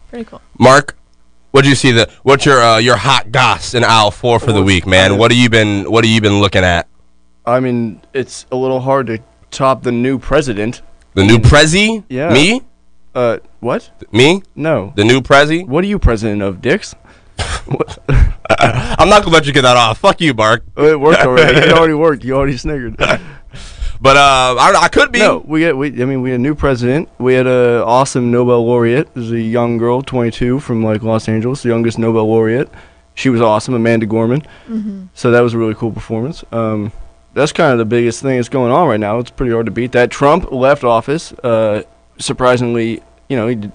Speaker 2: Pretty cool.
Speaker 1: Mark, what do you see the what's your uh, your hot goss in aisle four for the week, man? What have you been What have you been looking at?
Speaker 3: I mean, it's a little hard to top the new president.
Speaker 1: The new prezi?
Speaker 3: Yeah.
Speaker 1: Me?
Speaker 3: Uh, what?
Speaker 1: Me?
Speaker 3: No.
Speaker 1: The new prezi?
Speaker 3: What are you president of, Dix?
Speaker 1: I'm not gonna let you get that off. Fuck you, Mark.
Speaker 3: Oh, it worked already. It already worked. You already sniggered.
Speaker 1: But uh, I, I could be.
Speaker 3: No, we get. We, I mean, we had a new president. We had a awesome Nobel laureate. This is a young girl, 22, from like Los Angeles, the youngest Nobel laureate. She was awesome, Amanda Gorman. So that was a really cool performance. Um, that's kind of the biggest thing that's going on right now. It's pretty hard to beat that. Trump left office. Uh, surprisingly, you know, he did,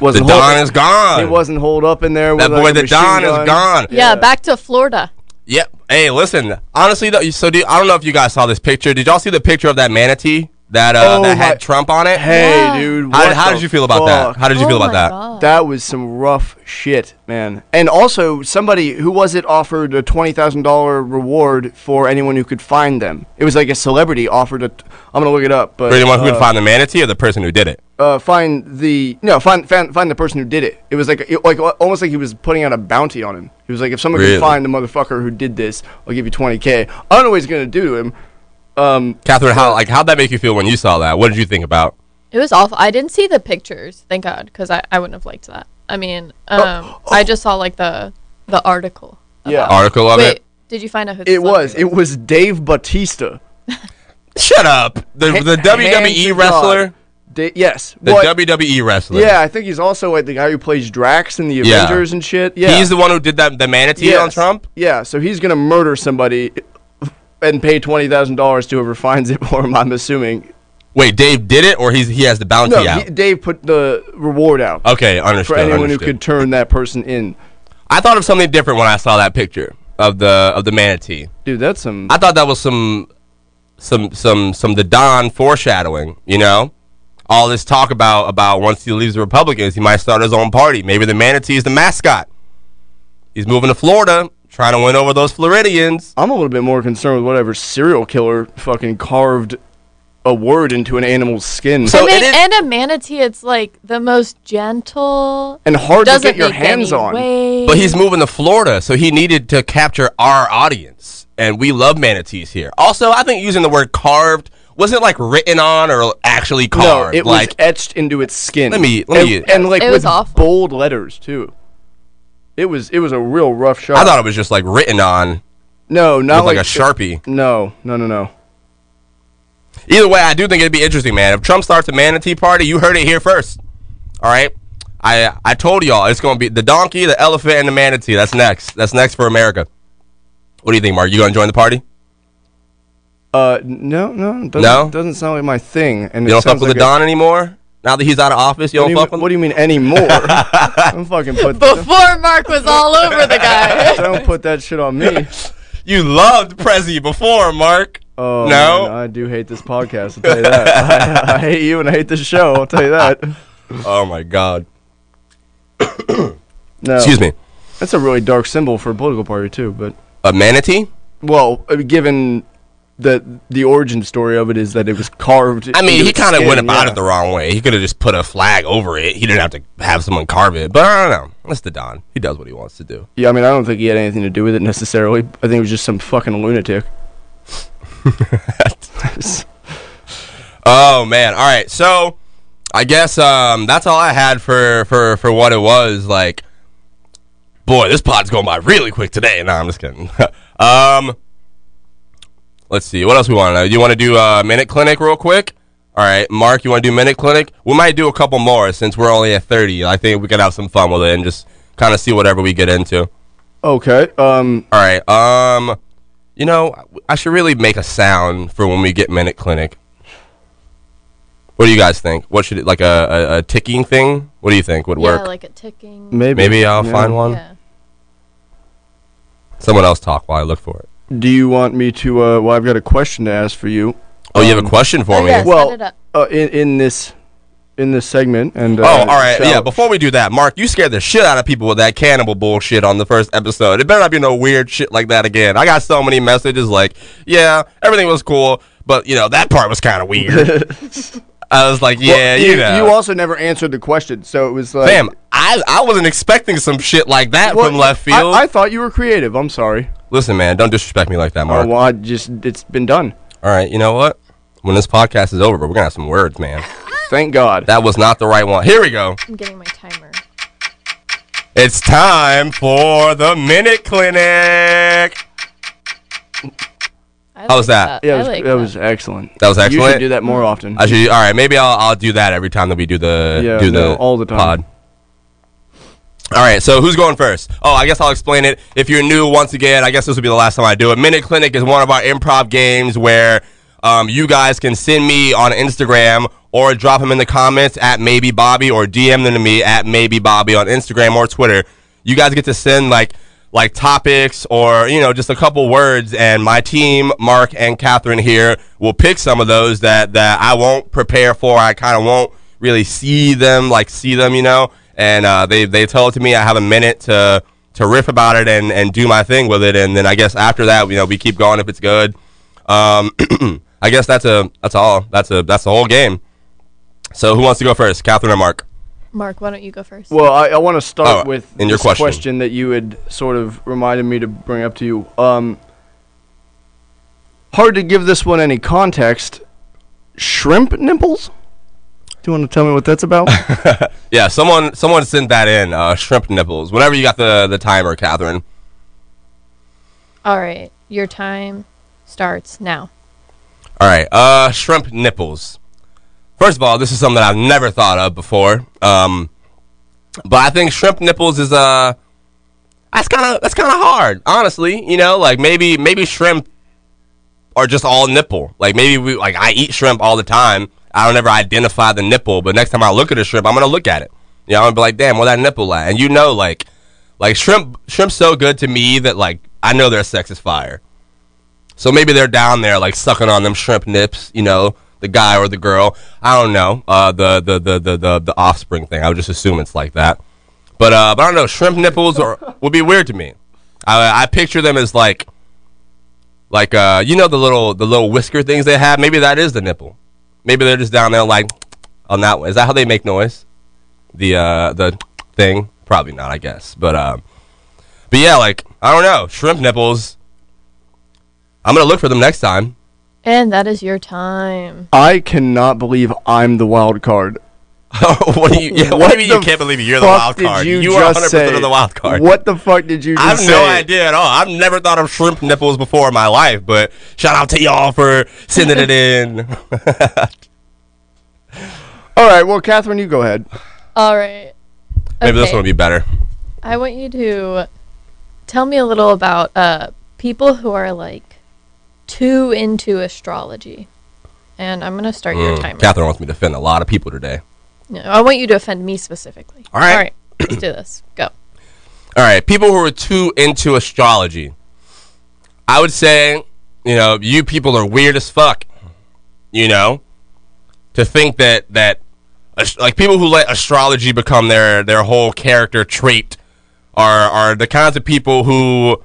Speaker 3: wasn't
Speaker 1: Don
Speaker 3: hold,
Speaker 1: is gone.
Speaker 3: he wasn't holed up in there.
Speaker 1: that
Speaker 3: with,
Speaker 1: boy,
Speaker 3: like,
Speaker 1: the Don
Speaker 3: gun.
Speaker 1: is gone.
Speaker 2: Yeah,
Speaker 3: Yeah.
Speaker 2: back to Florida.
Speaker 1: Yep. Hey, listen. Honestly, though, so do, I don't know if you guys saw this picture. Did y'all see the picture of that manatee that uh,
Speaker 3: Oh
Speaker 1: that
Speaker 3: my-
Speaker 1: had Trump on it?
Speaker 3: Hey,
Speaker 2: Yeah.
Speaker 3: dude.
Speaker 1: how,
Speaker 3: what
Speaker 1: how
Speaker 3: the
Speaker 1: did you feel about that?
Speaker 3: fuck?
Speaker 1: How did you
Speaker 2: Oh
Speaker 1: feel about that?
Speaker 2: God.
Speaker 3: That was some rough shit, man. And also, somebody who was it offered a twenty thousand dollar reward for anyone who could find them. It was like a celebrity offered a. T- I'm gonna look it up, but
Speaker 1: For anyone who
Speaker 3: uh,
Speaker 1: could find the manatee or the person who did it?
Speaker 3: uh, find the no find, find find the person who did it. It was like it, like almost like he was putting out a bounty on him. He was like, if someone
Speaker 1: Really?
Speaker 3: can find the motherfucker who did this, I'll give you 20k. I don't know what he's gonna do to him. Um,
Speaker 1: Catherine, how like how'd that make you feel when you saw that? What did you think about?
Speaker 2: It was awful. I didn't see the pictures, thank God, because I, I wouldn't have liked that. I mean, um, I just saw like the the article.
Speaker 3: Yeah.
Speaker 2: about-
Speaker 1: Article of
Speaker 2: Wait,
Speaker 1: it?
Speaker 2: did you find out who?
Speaker 3: it was it was Dave Batista,
Speaker 1: Shut up. The the
Speaker 3: Ha-
Speaker 1: WWE wrestler.
Speaker 3: God. Da- yes,
Speaker 1: The
Speaker 3: What-
Speaker 1: WWE wrestler.
Speaker 3: Yeah, I think he's also like the guy who plays Drax in the
Speaker 1: Yeah.
Speaker 3: Avengers and shit. Yeah,
Speaker 1: He's the one who did that the manatee
Speaker 3: Yes.
Speaker 1: on Trump?
Speaker 3: Yeah, so he's gonna murder somebody and pay twenty thousand dollars to whoever finds it for him. I'm assuming.
Speaker 1: Wait, Dave did it or he's he has the bounty
Speaker 3: No,
Speaker 1: out?
Speaker 3: he, Dave put the reward out
Speaker 1: okay, understood.
Speaker 3: for anyone
Speaker 1: understood.
Speaker 3: who could turn that person in.
Speaker 1: I thought of something different when I saw that picture of the of the manatee.
Speaker 3: Dude, that's some.
Speaker 1: I thought that was some some some some the Don foreshadowing, you know? All this talk about about once he leaves the Republicans, he might start his own party. Maybe the manatee is the mascot. He's moving to Florida, trying to win over those Floridians.
Speaker 3: I'm a little bit more concerned with whatever serial killer fucking carved a word into an animal's skin
Speaker 1: So
Speaker 2: I mean,
Speaker 1: it is-
Speaker 2: and a manatee, it's like the most gentle.
Speaker 3: and hard to get your hands on.
Speaker 2: waves.
Speaker 1: But he's moving to Florida, so he needed to capture our audience. And we love manatees here. Also, I think using the word carved wasn't like written on or actually carved.
Speaker 3: No,
Speaker 1: carved.
Speaker 3: it
Speaker 1: like
Speaker 3: was etched into its skin.
Speaker 1: Let me- let
Speaker 3: and,
Speaker 1: me-
Speaker 3: and like
Speaker 2: It
Speaker 3: with
Speaker 2: was awful.
Speaker 3: bold letters too. It was it was a real rough shot.
Speaker 1: I thought it was just like written on
Speaker 3: no, not
Speaker 1: like,
Speaker 3: like
Speaker 1: a sharpie.
Speaker 3: No, no, no, no.
Speaker 1: Either way, I do think it'd be interesting, man. If Trump starts a manatee party, you heard it here first. All right. I I told y'all it's gonna be the donkey, the elephant, and the manatee. That's next. That's next for America. What do you think, Mark? You gonna join the party?
Speaker 3: Uh, no, no, doesn't,
Speaker 1: No?
Speaker 3: doesn't sound like my thing. And
Speaker 1: You
Speaker 3: it
Speaker 1: don't fuck with
Speaker 3: like
Speaker 1: the
Speaker 3: a-
Speaker 1: Don anymore? Now that he's out of office, you
Speaker 3: What
Speaker 1: don't
Speaker 3: do you,
Speaker 1: fuck
Speaker 3: mean,
Speaker 1: with
Speaker 3: what do you mean anymore? I'm fucking put
Speaker 2: Before Mark was all over the guy.
Speaker 3: don't put that shit on me.
Speaker 1: You loved Prezi before, Mark.
Speaker 3: Oh
Speaker 1: No?
Speaker 3: man, I do hate this podcast. I'll tell you that. I, I hate you and I hate this show. I'll tell you that.
Speaker 1: Oh my God.
Speaker 3: No,
Speaker 1: Excuse me.
Speaker 3: That's a really dark symbol for a political party too. But
Speaker 1: A manatee?
Speaker 3: well, uh, given that the origin story of it is that it was carved.
Speaker 1: I mean, he kind of went about
Speaker 3: yeah.
Speaker 1: it the wrong way. He could have just put a flag over it. He didn't have to have someone carve it. But I don't know. That's the Don. He does what he wants to do.
Speaker 3: Yeah, I mean, I don't think he had anything to do with it necessarily. I think it was just some fucking lunatic.
Speaker 1: Oh man. All right. So I guess um that's all I had for for for what it was like. Boy, this pod's going by really quick today. No, I'm just kidding. um Let's see. What else we want to know? You want to do a minute clinic real quick? All right, Mark, you want to do minute clinic? We might do a couple more since we're only at 30. I think we could have some fun with it and just kind of see whatever we get into.
Speaker 3: Okay. Um.
Speaker 1: All right. Um, you know, I should really make a sound for when we get minute clinic. What do you guys think? What should it like a, a, a ticking thing? What do you think would
Speaker 2: yeah,
Speaker 1: work?
Speaker 2: like a ticking.
Speaker 3: Maybe.
Speaker 1: Maybe I'll
Speaker 3: yeah.
Speaker 1: find one.
Speaker 2: Yeah.
Speaker 1: Someone else talk while I look for it.
Speaker 3: Do you want me to? Uh. Well, I've got a question to ask for you.
Speaker 1: Oh, you have a
Speaker 3: Um,
Speaker 1: question for
Speaker 2: Oh,
Speaker 1: me?
Speaker 2: yeah, set
Speaker 3: Well,
Speaker 2: it up.
Speaker 3: uh, in in this in this segment, and uh,
Speaker 1: Oh, all right.
Speaker 3: shall-
Speaker 1: Yeah, before we do that, Mark, you scared the shit out of people with that cannibal bullshit on the first episode. It better not be no weird shit like that again. I got so many messages like, yeah, everything was cool, but, you know, that part was kind of weird. I was like, yeah,
Speaker 3: Well,
Speaker 1: you, know.
Speaker 3: You also never answered the question, so it was like.
Speaker 1: Fam, I, I wasn't expecting some shit like that
Speaker 3: Well,
Speaker 1: from left
Speaker 3: I-
Speaker 1: field.
Speaker 3: I, thought you were creative. I'm sorry.
Speaker 1: Listen, man, don't disrespect me like that,
Speaker 3: Oh,
Speaker 1: Mark.
Speaker 3: well, I just it's been done.
Speaker 1: All right, you know what? When this podcast is over, we're gonna have some words, man.
Speaker 3: Thank God.
Speaker 1: That was not the right one. Here we go.
Speaker 2: I'm getting my timer.
Speaker 1: It's time for the minute clinic.
Speaker 2: I
Speaker 1: How was
Speaker 2: like
Speaker 1: that?
Speaker 3: yeah, it was,
Speaker 2: like
Speaker 3: that was excellent.
Speaker 1: That was
Speaker 3: You
Speaker 1: excellent.
Speaker 3: should do that more often.
Speaker 1: I should. All right, maybe I'll I'll do that every time that we do the
Speaker 3: Yeah,
Speaker 1: do the
Speaker 3: no, all the time.
Speaker 1: pod. All right, so who's going first? Oh, I guess I'll explain it. If you're new, once again, I guess this will be the last time I do it. Minute Clinic is one of our improv games where um, you guys can send me on Instagram or drop them in the comments at maybe Bobby or DM them to me at maybe Bobby on Instagram or Twitter. You guys get to send like like topics or you know just a couple words, and my team, Mark and Catherine here, will pick some of those that that I won't prepare for. I kind of won't really see them like see them, you know. And uh, they they tell it to me. I have a minute to to riff about it and and do my thing with it, and then I guess after that, you know, we keep going if it's good. Um, I guess that's a that's all. That's a that's the whole game. So who wants to go first, Catherine or Mark?
Speaker 2: Mark, why don't you go first?
Speaker 3: Well, I, I want to start
Speaker 1: Oh,
Speaker 3: with
Speaker 1: in your
Speaker 3: this
Speaker 1: question.
Speaker 3: that you had sort of reminded me to bring up to you. Um, hard to give this one any context. Shrimp nipples? Do you want to tell me what that's about?
Speaker 1: Yeah, someone someone sent that in. Uh, shrimp nipples. Whenever you got the the timer, Catherine.
Speaker 2: All right, your time starts now.
Speaker 1: All right. Uh, shrimp nipples. First of all, this is something that I've never thought of before. Um, but I think shrimp nipples is uh, that's kind of that's kind of hard, honestly. You know, like maybe maybe shrimp are just all nipple. Like maybe we like I eat shrimp all the time. I don't ever identify the nipple, but next time I look at a shrimp, I'm gonna look at it. You know, I'm gonna be like, damn, where that nipple at? And you know, like, like shrimp, shrimp's so good to me that like I know their sex is fire. So maybe they're down there like sucking on them shrimp nips, you know, the guy or the girl. I don't know. Uh, the, the the the the the offspring thing. I would just assume it's like that. But uh, but I don't know. Shrimp nipples are would be weird to me. I I picture them as like like uh you know the little the little whisker things they have. Maybe that is the nipple. Maybe they're just down there like on that one. Is that how they make noise? The uh the thing? Probably not. I guess. But um. But yeah, like I don't know. Shrimp nipples. I'm gonna look for them next time.
Speaker 2: And that is your time.
Speaker 3: I cannot believe I'm the wild card.
Speaker 1: what do you? Yeah, what,
Speaker 3: What
Speaker 1: do you mean you can't believe you're the
Speaker 3: fuck
Speaker 1: wild
Speaker 3: did
Speaker 1: card?
Speaker 3: You,
Speaker 1: are 100 percent of the wild card.
Speaker 3: What the fuck did you just
Speaker 1: I have
Speaker 3: say?
Speaker 1: no idea at all. I've never thought of shrimp nipples before in my life, but shout out to y'all for sending it in.
Speaker 3: All right, well, Catherine, you go ahead.
Speaker 2: All right.
Speaker 1: Maybe this one would be better.
Speaker 2: I want you to tell me a little about uh, people who are like too into astrology. And I'm gonna start your
Speaker 1: Mm,
Speaker 2: timer.
Speaker 1: Catherine wants me to offend a lot of people today.
Speaker 2: No, I want you to offend me specifically.
Speaker 1: All right.
Speaker 2: All right. Let's do this. Go.
Speaker 1: All right, people who are too into astrology. I would say, you know, you people are weird as fuck. You know, to think that that like people who let astrology become their their whole character trait are are the kinds of people who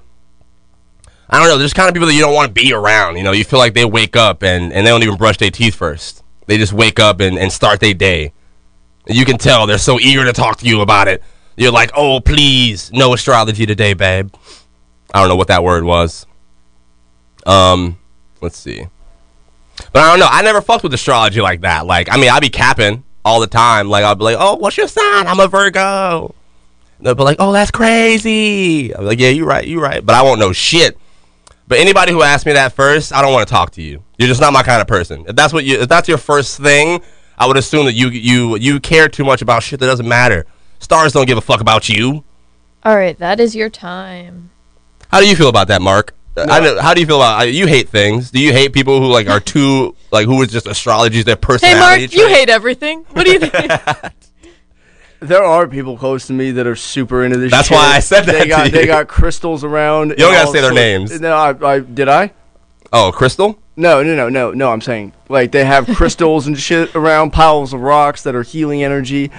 Speaker 1: I don't know, there's kind of people that you don't want to be around. You know, you feel like they wake up and, and they don't even brush their teeth first. They just wake up and, and start their day. You can tell they're so eager to talk to you about it. You're like, oh, please, no astrology today, babe. I don't know what that word was. Um, let's see. But I don't know. I never fucked with astrology like that. Like, I mean, I'd be capping all the time. Like, I'd be like, oh, what's your sign? I'm a Virgo. They'll be like, oh, that's crazy. I'm like, yeah, you're right, you're right. But I won't know shit. But anybody who asks me that first, I don't want to talk to you. You're just not my kind of person. If that's what you, if that's your first thing, I would assume that you you you care too much about shit that doesn't matter. Stars don't give a fuck about you.
Speaker 2: All right. That is your time.
Speaker 1: How do you feel about that, Mark? Uh, I know, how do you feel about? I, you hate things. Do you hate people who like are too like who is just astrology is their
Speaker 2: Hey,
Speaker 1: personality?
Speaker 2: Mark, you hate everything. What do you think?
Speaker 3: There are people close to me that are super into this.
Speaker 1: That's
Speaker 3: shit.
Speaker 1: why I said that
Speaker 3: They
Speaker 1: to
Speaker 3: got they got crystals around. You
Speaker 1: don't gotta say their names.
Speaker 3: No, I, I did I.
Speaker 1: Oh, Crystal.
Speaker 3: No, no, no, no, no. I'm saying like they have crystals and shit around piles of rocks that are healing energy.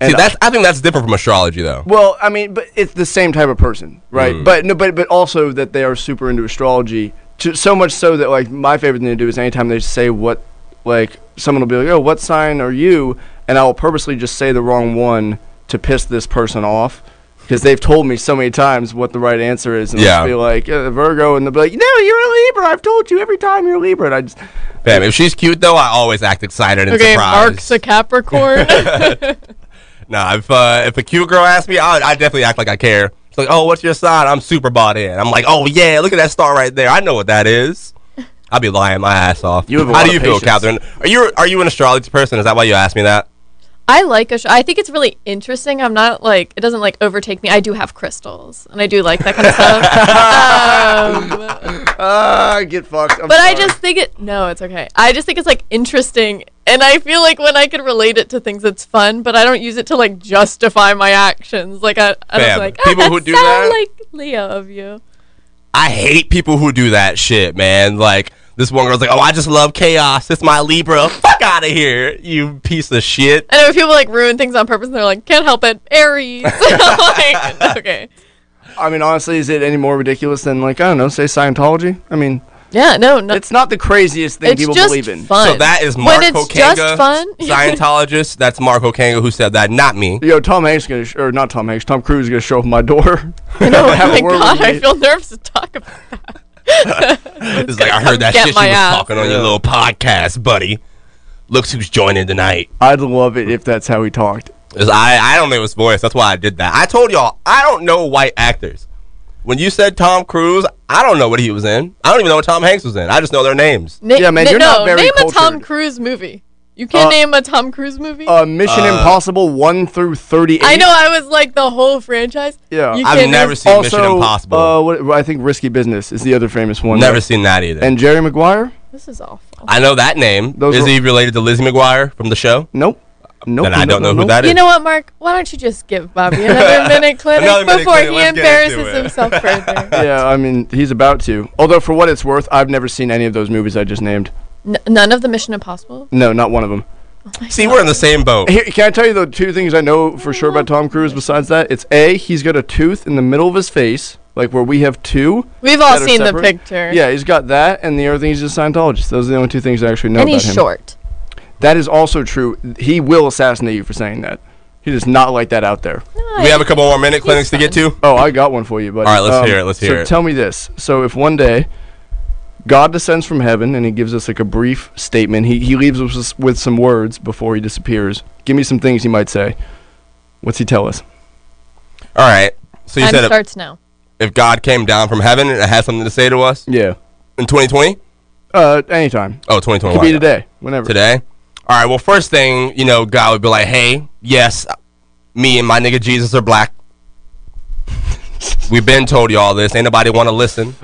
Speaker 3: And
Speaker 1: See, that's I think that's different from astrology, though.
Speaker 3: Well, I mean, but it's the same type of person, right?
Speaker 1: Mm.
Speaker 3: But no, but but also that they are super into astrology. To, so much so that like my favorite thing to do is anytime they say what, like someone will be like, "Oh, what sign are you?" and I will purposely just say the wrong one to piss this person off because they've told me so many times what the right answer is, and
Speaker 1: Yeah.
Speaker 3: they'll be like uh, Virgo, and they'll be like, "No, you're a Libra. I've told you every time you're a Libra." And I just
Speaker 1: Bam. If she's cute though, I always act excited and
Speaker 2: okay,
Speaker 1: surprised.
Speaker 2: Mark's a Capricorn.
Speaker 1: Nah, if uh, if a cute girl asks me, I I definitely act like I care. It's like, oh, what's your sign? I'm super bought in. I'm like, oh yeah, look at that star right there. I know what that is. I'll be lying my ass off.
Speaker 3: You have a
Speaker 1: How
Speaker 3: lot
Speaker 1: do you
Speaker 3: of
Speaker 1: feel. Catherine? Are you are you an astrology person? Is that why you asked me that?
Speaker 2: I like a show. I think it's really interesting. I'm not like it doesn't like overtake me. I do have crystals, and I do like that kind of stuff. Um,
Speaker 3: ah get fucked. I'm
Speaker 2: but I just think it. No, it's okay. I just think it's like interesting, and I feel like when I can relate it to things, it's fun. But I don't use it to like justify my actions. Like I, I
Speaker 1: Fam,
Speaker 2: don't like
Speaker 1: people
Speaker 2: oh,
Speaker 1: who do that-
Speaker 2: like Leo of you.
Speaker 1: I hate people who do that shit, man. Like this one girl's like, oh, I just love chaos. It's my Libra. Fuck out of here, you piece of shit.
Speaker 2: I know people like ruin things on purpose, and they're like, can't help it, Aries. like, okay.
Speaker 3: I mean, honestly, is it any more ridiculous than like I don't know, say Scientology? I mean,
Speaker 2: Yeah, no, no.
Speaker 3: It's not the craziest thing
Speaker 2: It's
Speaker 3: people
Speaker 2: just
Speaker 3: believe in.
Speaker 2: fun.
Speaker 1: So that is
Speaker 2: When
Speaker 1: Mark
Speaker 2: it's
Speaker 1: Okanga,
Speaker 2: just fun.
Speaker 1: Scientologist. That's Mark Okanga who said that, not me.
Speaker 3: Yo, Tom Hanks is gonna sh- or not Tom Hanks, Tom Cruise is gonna show up at my door.
Speaker 2: oh my god, I feel nervous to talk about that.
Speaker 1: It's like I heard that shit
Speaker 2: my
Speaker 1: you was
Speaker 2: ass.
Speaker 1: talking on your little podcast, buddy. Looks who's joining tonight.
Speaker 3: I'd love it if that's how he talked.
Speaker 1: 'Cause I I don't know his voice. That's why I did that. I told y'all I don't know white actors. When you said Tom Cruise, I don't know what he was in. I don't even know what Tom Hanks was in. I just know their names.
Speaker 2: Na-
Speaker 3: Yeah, man,
Speaker 2: na-
Speaker 3: you're
Speaker 2: no,
Speaker 3: not very
Speaker 2: name a Tom. Cruise movie. You can't
Speaker 3: Uh,
Speaker 2: name a Tom Cruise movie.
Speaker 3: Uh, Mission Impossible one through thirty-eight.
Speaker 2: I know. I was like the whole franchise.
Speaker 3: Yeah.
Speaker 2: You
Speaker 1: I've
Speaker 2: can't
Speaker 1: never
Speaker 2: name-
Speaker 1: seen
Speaker 3: Also,
Speaker 1: Mission Impossible.
Speaker 3: Uh, what, I think Risky Business is the other famous one.
Speaker 1: Never seen that either.
Speaker 3: And Jerry Maguire?
Speaker 2: This is awful.
Speaker 1: I know that name.
Speaker 3: Those
Speaker 1: Is
Speaker 3: were-
Speaker 1: he related to Lizzie McGuire from the show?
Speaker 3: Nope. Nope.
Speaker 1: Then I
Speaker 3: nope,
Speaker 1: don't know
Speaker 3: nope,
Speaker 1: who
Speaker 3: nope.
Speaker 1: that is.
Speaker 2: You know what, Mark? Why don't you just give Bobby another minute clinic
Speaker 1: Another minute
Speaker 2: before
Speaker 1: clinic,
Speaker 2: he
Speaker 1: let's
Speaker 2: embarrasses
Speaker 1: into it.
Speaker 2: himself further?
Speaker 3: Yeah, I mean, he's about to. Although, for what it's worth, I've never seen any of those movies I just named.
Speaker 2: N- none of the Mission Impossible.
Speaker 3: No, not one of them.
Speaker 1: Oh See, we're in the same boat.
Speaker 3: Here, can I tell you the two things I know for sure about Tom Cruise besides that? It's A, he's got a tooth in the middle of his face, like where we have two.
Speaker 2: We've all seen the
Speaker 3: separate.
Speaker 2: picture.
Speaker 3: Yeah, he's got that, and the other thing, is he's a Scientologist. Those are the only two things I actually know
Speaker 2: and
Speaker 3: about
Speaker 2: he's
Speaker 3: him.
Speaker 2: short.
Speaker 3: That is also true. He will assassinate you for saying that. He does not like that out there.
Speaker 1: We have a couple more minute clinics to get to.
Speaker 3: Oh, I got one for you, buddy.
Speaker 1: All right, let's um, hear it, let's
Speaker 3: so
Speaker 1: hear it.
Speaker 3: Tell me this. So, if one day God descends from heaven and he gives us like a brief statement, he, he leaves us with- with some words before he disappears. Give me some things he might say. What's he tell us?
Speaker 1: All right. So you
Speaker 2: Time
Speaker 1: said if,
Speaker 2: starts now.
Speaker 1: if God came down from heaven and had something to say to us
Speaker 3: Yeah.
Speaker 1: in 2020?
Speaker 3: Uh, anytime.
Speaker 1: Oh,
Speaker 3: Could
Speaker 1: 2021.
Speaker 3: be today. Whenever.
Speaker 1: Today? All right. Well, first thing, you know, God would be like, hey, yes, me and my nigga Jesus are black. We've been told you all this. Ain't nobody want to listen.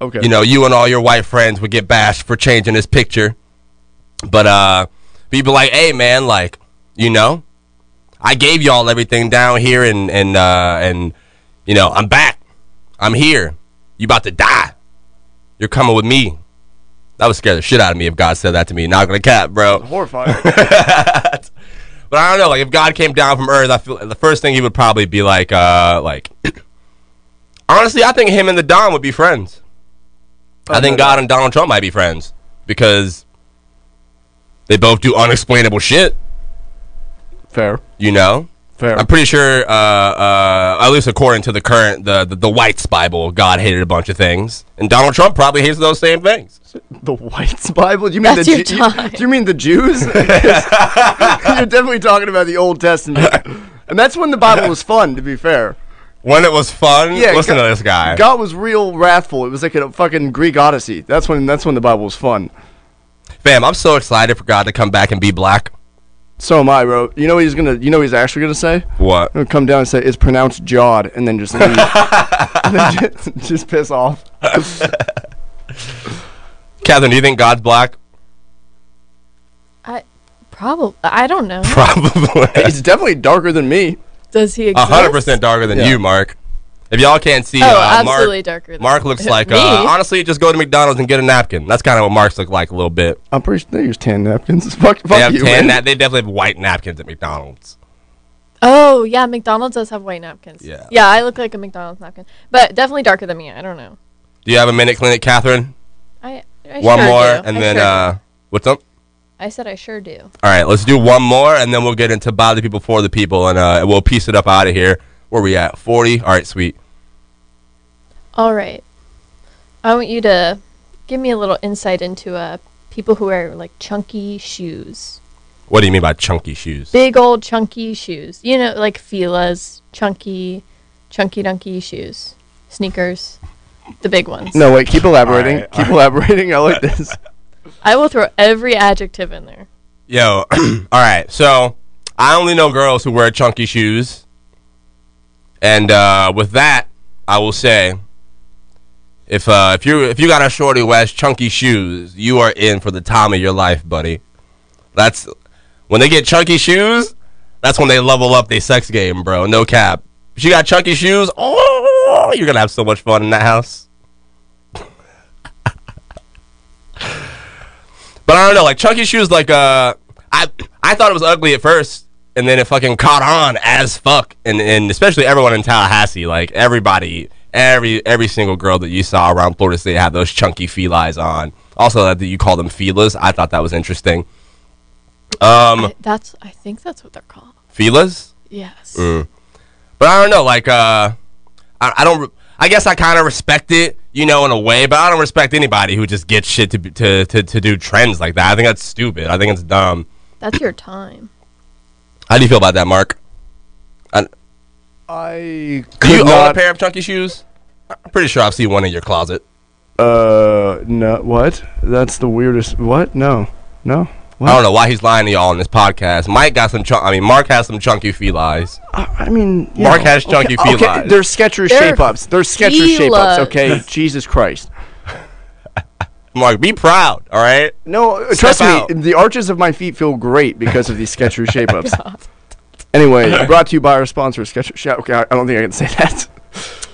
Speaker 3: Okay.
Speaker 1: you know, you and all your white friends would get bashed for changing this picture. But uh people like, hey man, like, you know, I gave y'all everything down here and and uh and you know, I'm back. I'm here. You about to die. You're coming with me. That would scare the shit out of me if God said that to me. Not gonna cap, bro.
Speaker 3: Horrifying.
Speaker 1: But I don't know, like if God came down from Earth, I feel the first thing he would probably be like, uh, like, honestly, I think him and the Don would be friends. I think God and Donald Trump might be friends because they both do unexplainable shit.
Speaker 3: Fair.
Speaker 1: You know,
Speaker 3: Fair.
Speaker 1: I'm pretty sure, uh, uh, at least according to the current the, the the White's Bible, God hated a bunch of things, and Donald Trump probably hates those same things.
Speaker 3: the White's Bible? Do you mean
Speaker 2: That's
Speaker 3: the
Speaker 2: your
Speaker 3: Ju-
Speaker 2: time.
Speaker 3: Do you mean the Jews? You're definitely talking about the Old Testament. And that's when the Bible was fun, to be fair.
Speaker 1: When it was fun,
Speaker 3: Yeah,
Speaker 1: listen
Speaker 3: God-
Speaker 1: to this guy.
Speaker 3: God was real wrathful. It was like a fucking Greek Odyssey. That's when that's when the Bible was fun.
Speaker 1: Fam, I'm so excited for God to come back and be black.
Speaker 3: So am I, bro. You know what he's gonna you know what he's actually gonna say?
Speaker 1: What?
Speaker 3: He'll come down and say it's pronounced Jod and then just leave. and then just, just piss off.
Speaker 1: Catherine, do you think God's black?
Speaker 2: I probably. I don't know.
Speaker 1: Probably.
Speaker 3: He's definitely darker than me.
Speaker 2: Does he
Speaker 1: A
Speaker 2: exist?
Speaker 1: hundred percent darker than
Speaker 3: Yeah.
Speaker 1: you, Mark. If y'all can't see,
Speaker 2: Oh,
Speaker 1: uh,
Speaker 2: absolutely
Speaker 1: Mark,
Speaker 2: darker. Than
Speaker 1: Mark looks like.
Speaker 2: me.
Speaker 1: Uh, honestly, just go to McDonald's and get a napkin. That's kind of what Mark's look like a little bit.
Speaker 3: I'm pretty sure they use tan napkins. Fuck, fuck
Speaker 1: They have
Speaker 3: you,
Speaker 1: tan.
Speaker 3: man.
Speaker 1: Na- they definitely have white napkins at McDonald's.
Speaker 2: Oh yeah, McDonald's does have white napkins.
Speaker 1: Yeah.
Speaker 2: Yeah, I look like a McDonald's napkin, but definitely darker than me. I don't know.
Speaker 1: Do you have a minute clinic, Catherine?
Speaker 2: I. I
Speaker 1: one
Speaker 2: sure
Speaker 1: more,
Speaker 2: do.
Speaker 1: and
Speaker 2: I
Speaker 1: then
Speaker 2: sure do.
Speaker 1: uh, what's up?
Speaker 2: I said I sure do.
Speaker 1: All right, let's do one more, and then we'll get into by the people for the people, and uh, we'll piece it up out of here. Where we at? Forty. All right, sweet.
Speaker 2: All right. I want you to give me a little insight into uh people who wear like chunky shoes.
Speaker 1: What do you mean by chunky shoes?
Speaker 2: Big old chunky shoes. You know, like Fila's chunky, chunky dunky shoes. Sneakers. The big ones.
Speaker 3: No, wait. Keep elaborating.
Speaker 1: Alright,
Speaker 3: keep elaborating. I like this.
Speaker 2: I will throw every adjective in there.
Speaker 1: Yo, all right. So I only know girls who wear chunky shoes, and uh, with that, I will say, if uh, if you if you got a shorty who wears chunky shoes, you are in for the time of your life, buddy. That's when they get chunky shoes. That's when they level up their sex game, bro. No cap. If you got chunky shoes, oh, you're gonna have so much fun in that house. But I don't know, like chunky shoes, like uh, I I thought it was ugly at first, and then it fucking caught on as fuck, and and especially everyone in Tallahassee, like everybody every every single girl that you saw around Florida State had those chunky felines on. Also, that you call them feelers. I thought that was interesting. Um,
Speaker 2: I, that's. I think that's what they're called.
Speaker 1: feelers.
Speaker 2: Yes.
Speaker 1: Mm. But I don't know, like uh, I, I don't. Re- I guess I kind of respect it, you know, in a way. But I don't respect anybody who just gets shit to to to to do trends like that. I think that's stupid. I think it's dumb.
Speaker 2: That's your time.
Speaker 1: How do you feel about that, Mark? I,
Speaker 3: I
Speaker 1: do
Speaker 3: could
Speaker 1: you own a pair of chunky shoes? I'm pretty sure I've seen one in your closet.
Speaker 3: Uh, no. What? That's the weirdest. What? No. No. What?
Speaker 1: I don't know why he's lying to y'all on this podcast. Mike got some chunk. I mean, Mark has some chunky felines.
Speaker 3: I I mean, you
Speaker 1: Mark
Speaker 3: know,
Speaker 1: has chunky
Speaker 3: okay,
Speaker 1: feet
Speaker 3: okay,
Speaker 1: lines.
Speaker 3: They're Skechers
Speaker 2: They're
Speaker 3: shape ups. They're Skechers shape ups. Okay, Jesus Christ.
Speaker 1: Mark, be proud. All right.
Speaker 3: No, uh,
Speaker 1: Step
Speaker 3: trust
Speaker 1: out.
Speaker 3: me. The arches of my feet feel great because of these Skechers shape ups. Anyway, brought to you by our sponsor, Skechers. Sha- Okay, I I don't think I can say that.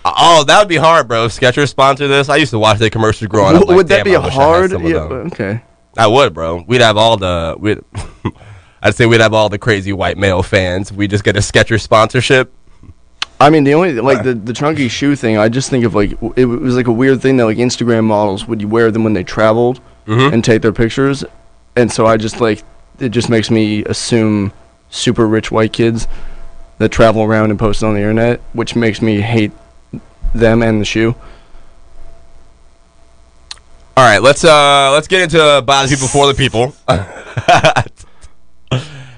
Speaker 1: Oh, that would be hard, bro. Skechers sponsor this. I used to watch their commercials growing up. Like,
Speaker 3: Would that be
Speaker 1: I wish I had
Speaker 3: hard? Yeah, okay.
Speaker 1: I would, bro. We'd have all the. We'd, I'd say we'd have all the crazy white male fans. We just get a Skechers sponsorship.
Speaker 3: I mean, the only like the the chunky shoe thing. I just think of like it was like a weird thing that like Instagram models would you wear them when they traveled
Speaker 1: Mhm.
Speaker 3: and take their pictures, and so I just like it just makes me assume super rich white kids that travel around and post on the internet, which makes me hate them and the shoe.
Speaker 1: All right, let's uh let's get into by the people for the people, and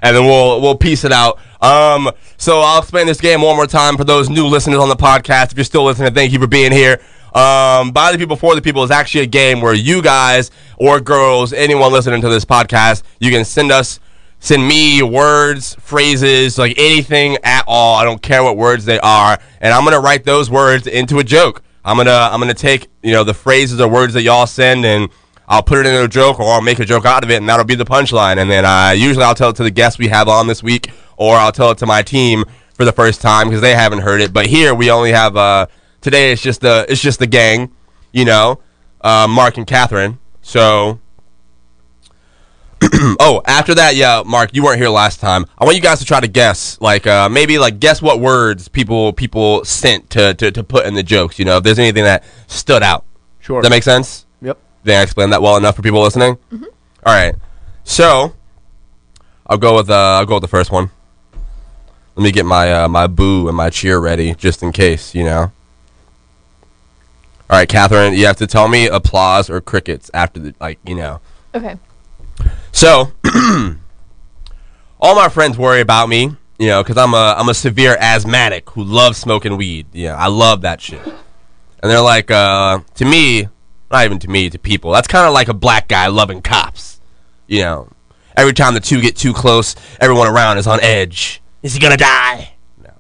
Speaker 1: then we'll we'll piece it out. Um, so I'll explain this game one more time for those new listeners on the podcast. If you're still listening, thank you for being here. Um, by the people for the people is actually a game where you guys or girls, anyone listening to this podcast, you can send us send me words, phrases, like anything at all. I don't care what words they are, and I'm gonna write those words into a joke. I'm gonna I'm gonna take you know the phrases or words that y'all send and I'll put it into a joke or I'll make a joke out of it and that'll be the punchline. And then uh, usually I'll tell it to the guests we have on this week or I'll tell it to my team for the first time because they haven't heard it. But here we only have uh, today. It's just the it's just the gang, you know, uh, Mark and Catherine. So oh, after that, yeah, Mark, you weren't here last time. I want you guys to try to guess, like uh, maybe like guess what words people people sent to, to to put in the jokes. You know, if there's anything that stood out.
Speaker 3: Sure.
Speaker 1: Does that make sense?
Speaker 3: Yep.
Speaker 1: Did I explain that well enough for people listening? All right. So I'll go with uh, I'll go with the first one. Let me get my uh, my boo and my cheer ready just in case, you know. All right, Catherine, you have to tell me applause or crickets after the like, you know.
Speaker 2: Okay.
Speaker 1: So, all my friends worry about me, you know, because I'm a I'm a severe asthmatic who loves smoking weed. Yeah, I love that shit. And they're like, uh, to me, not even to me, to people, that's kind of like a black guy loving cops. You know, every time the two get too close, everyone around is on edge. Is he gonna die? No.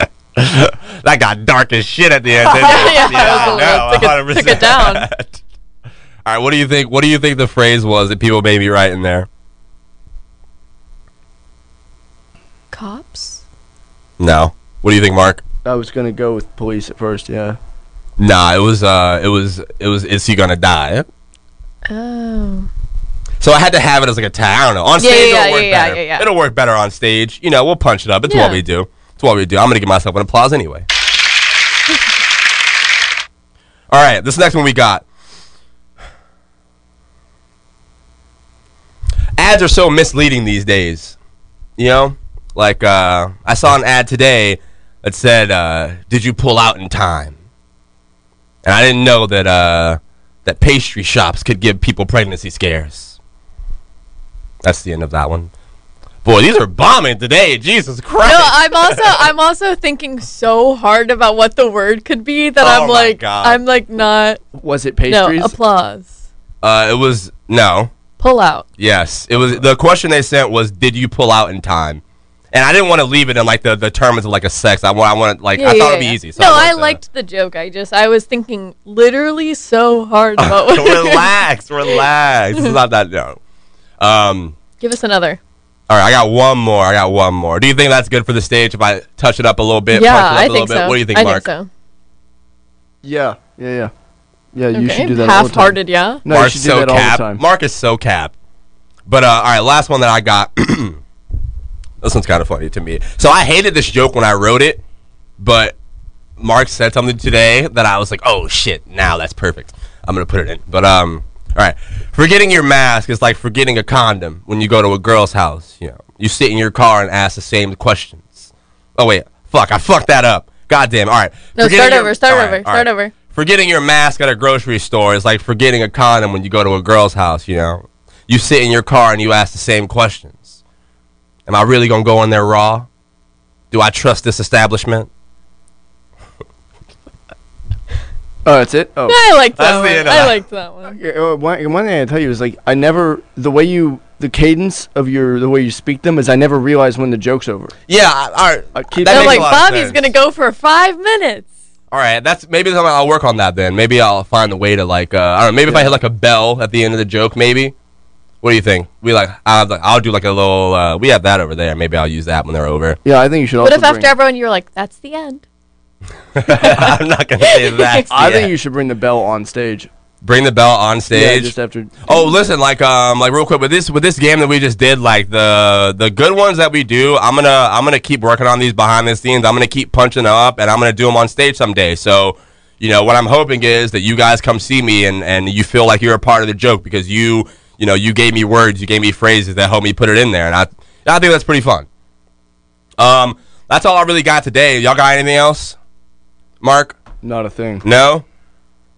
Speaker 1: that got dark as shit at the end. Didn't it?
Speaker 2: Yeah, I was a
Speaker 1: no,
Speaker 2: little- took it- took it down.
Speaker 1: 100%. All right, what do you think? What do you think the phrase was that people made me write in there?
Speaker 2: Cops.
Speaker 1: No. What do you think, Mark?
Speaker 3: I was gonna go with police at first. Yeah.
Speaker 1: Nah, it was uh it was it was is he gonna die?
Speaker 2: Oh.
Speaker 1: So I had to have it as like a tag. I don't know. On
Speaker 2: Yeah,
Speaker 1: stage
Speaker 2: yeah,
Speaker 1: it'll work
Speaker 2: yeah, yeah,
Speaker 1: better.
Speaker 2: yeah, yeah.
Speaker 1: It'll work better on stage. You know, we'll punch it up. It's what we do. It's what we do. I'm gonna give myself an applause anyway. All right, this next one we got. Ads are so misleading these days. You know, like uh, I saw an ad today that said, uh, "Did you pull out in time?" And I didn't know that uh, that pastry shops could give people pregnancy scares. That's the end of that one. Boy, these are bombing today. Jesus Christ!
Speaker 2: No, I'm also I'm also thinking so hard about what the word could be that
Speaker 1: Oh
Speaker 2: I'm like
Speaker 1: God.
Speaker 2: I'm like not
Speaker 3: Was it pastries?
Speaker 2: no applause.
Speaker 1: uh, it was no.
Speaker 2: Pull out.
Speaker 1: Yes, it was. The question they sent was, "Did you pull out in time?" And I didn't want to leave it in like the, the terms of like a sex. I want. I want like. I thought it'd be easy. So
Speaker 2: no,
Speaker 1: I,
Speaker 2: I
Speaker 1: wanted to-
Speaker 2: liked the joke. I just I was thinking literally so hard about what
Speaker 1: relax, relax. it's not that no. Um.
Speaker 2: Give us another.
Speaker 1: All right, I got one more. I got one more. Do you think that's good for the stage if I touch it up a little bit?
Speaker 2: yeah,
Speaker 1: punch it up
Speaker 2: I
Speaker 1: a little
Speaker 2: think
Speaker 1: bit?
Speaker 2: so.
Speaker 1: What do you think,
Speaker 2: I
Speaker 1: Mark?
Speaker 2: think so.
Speaker 3: Yeah. Yeah. Yeah. Yeah. You
Speaker 2: okay.
Speaker 3: should do that. all the time.
Speaker 2: Half-hearted, yeah.
Speaker 3: No, you
Speaker 1: Mark's
Speaker 3: should do
Speaker 1: so
Speaker 3: that all
Speaker 1: cap.
Speaker 3: the time.
Speaker 1: Mark is so cap. But uh, all right, last one that I got. this one's kind of funny to me. So I hated this joke when I wrote it, but Mark said something today that I was like, oh shit, now that's perfect. I'm gonna put it in. But um, all right, forgetting your mask is like forgetting a condom when you go to a girl's house. You know, you sit in your car and ask the same questions. Oh wait, fuck, I fucked that up. God damn. All right.
Speaker 2: No,
Speaker 1: Forgetting
Speaker 2: start
Speaker 1: your-
Speaker 2: over, start
Speaker 1: all right,
Speaker 2: over,
Speaker 1: all
Speaker 2: start
Speaker 1: right.
Speaker 2: over.
Speaker 1: Forgetting your mask at a grocery store is like forgetting a condom when you go to a girl's house. You know, you sit in your car and you ask the same questions. Am I really gonna go in there raw? Do I trust this establishment?
Speaker 3: Oh, that's it. Oh,
Speaker 2: I like
Speaker 1: That's
Speaker 2: that
Speaker 1: the
Speaker 2: one.
Speaker 1: end of
Speaker 2: I
Speaker 1: that.
Speaker 2: like that one.
Speaker 3: Yeah, uh, one, one thing I tell you is like I never the way you the cadence of your the way you speak them is I never realize when the joke's over.
Speaker 1: Yeah. I- All right.
Speaker 3: I keep
Speaker 1: That
Speaker 2: They're
Speaker 1: makes
Speaker 2: like,
Speaker 1: a lot of
Speaker 2: Bobby's
Speaker 1: sense.
Speaker 2: gonna go for five minutes.
Speaker 1: All right. That's maybe something I'll work on that then. Maybe I'll find a way to like uh, I don't know. Maybe if I hit like a bell at the end of the joke, maybe. What do you think? We like I'll, I'll do like a little. Uh, we have that over there. Maybe I'll use that when they're over.
Speaker 3: Yeah, I think you should.
Speaker 2: What
Speaker 3: also
Speaker 2: if after everyone you're like, that's the end?
Speaker 1: I'm not gonna say that.
Speaker 3: I think you should bring the bell on stage.
Speaker 1: Bring the bell on
Speaker 3: Yeah,
Speaker 1: stage.
Speaker 3: just after.
Speaker 1: Oh, listen, like um, like real quick with this with this game that we just did, like the the good ones that we do, I'm gonna I'm gonna keep working on these behind the scenes. I'm gonna keep punching them up, and I'm gonna do them on stage someday. So, you know, what I'm hoping is that you guys come see me and and you feel like you're a part of the joke because you you know you gave me words, you gave me phrases that helped me put it in there, and I I think that's pretty fun. Um, that's all I really got today. Y'all got anything else, Mark?
Speaker 3: Not a thing.
Speaker 1: No?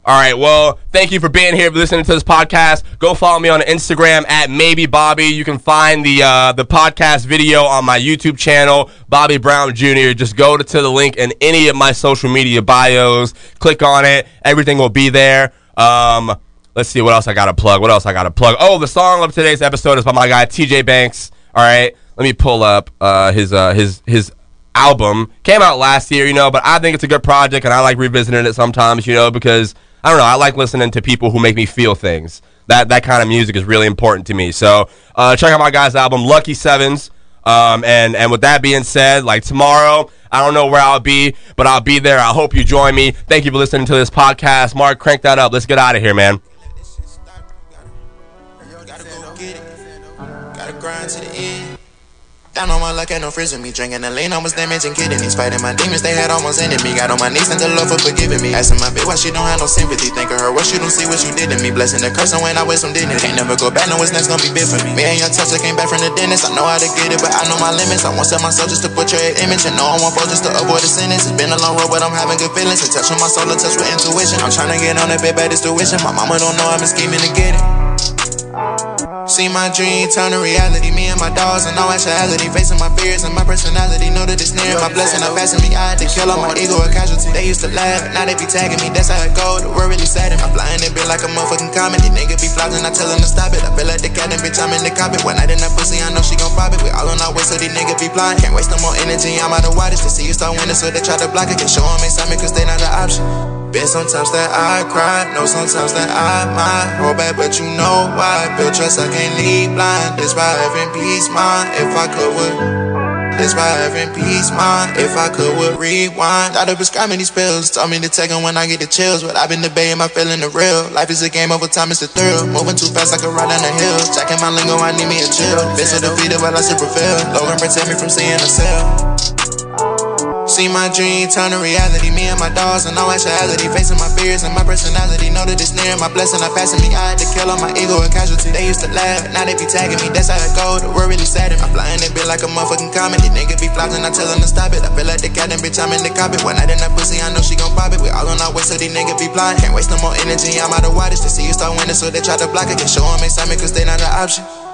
Speaker 1: All right. Well, thank you for being here, for listening to this podcast. Go follow me on Instagram at maybe Bobby. You can find the uh, the podcast video on my YouTube channel, Bobby Brown Jr. Just go to, to the link in any of my social media bios. Click on it. Everything will be there. Um, let's see what else I got to plug. What else I got to plug? Oh, the song of today's episode is by my guy TJ Banks. All right. Let me pull up uh, his uh, his his album came out last year, you know, but I think it's a good project and I like revisiting it sometimes, you know, because I don't know, I like listening to people who make me feel things. That that kind of music is really important to me. So uh, check out my guy's album, Lucky Sevens. Um, and and with that being said, like tomorrow, I don't know where I'll be, but I'll be there. I hope you join me. Thank you for listening to this podcast. Mark, crank that up. Let's get out of here, man.
Speaker 4: Grind to the end. Down on my luck, ain't no freezing me. Drinking the lean, almost damaging kidneys. Fighting my demons, they had almost ended me. Got on my knees, thank the Lord for forgiving me. Asking my bitch why she don't have no sympathy. Think of her, what she don't see, what you did to me. Blessing the cursing when I with some dignity. Can't never go back, know what's next gonna be big for me. Me and your touch, I came back from the dentist. I know how to get it, but I know my limits. I won't sell my soul just to portray an image. And no, I won't fall just to avoid a sentence. It's been a long road, but I'm having good feelings. And touching my soul, a touch with intuition. I'm trying to get on that but it's tuition. My mama don't know been scheming to get it. See my dream turn to reality. Me and my dogs and all actuality. Facing my fears and my personality. Know that it's near my blessing. I'm passing me. I had to kill all my ego a casualty. They used to laugh, now they be tagging me. That's how it go. The world really sad. I'm flying it bit like a motherfucking comedy. Nigga be flogging, I tell him to stop it. I feel like the captain, bitch. I'm in the cockpit. When I in that pussy, I know she gon' pop it. We all on our way, so these niggas be blind. Can't waste no more energy. I'm out of waters to see you start winning, so they try to block it. Can show them excitement, cause they not an option. Been sometimes that I cry, know sometimes that I might hold back, but you know why. Build trust, I can't leave blind. This why having peace, mind. If I could, would. This why having peace, mind. If I could, would rewind. Of prescribing these pills, told me to take them when I get the chills. But I've been debating my feeling the real. Life is a game over time, it's a thrill. Moving too fast, I could ride down the hill. Checking my lingo, I need me a chill. Been so defeated, but I still prevail. Logan protect me from seeing a cell. See my dream turn to reality. Me and my dogs in all actuality. Facing my fears and my personality. Know that it's near my blessing. I'm passing me. I had to kill all my ego a casualty. They used to laugh, now they be tagging me. That's how it go. The world really sad. I'm flying it bit like a motherfucking comedy. Nigga be flopping, I tell them to stop it. I feel like the captain, bitch. I'm in the cockpit. When I in that pussy, I know she gon' pop it. We all on our way, so these niggas be blind. Can't waste no more energy. I'm out of waters to see you start winning, so they try to block it. Can show them excitement, cause they not an option.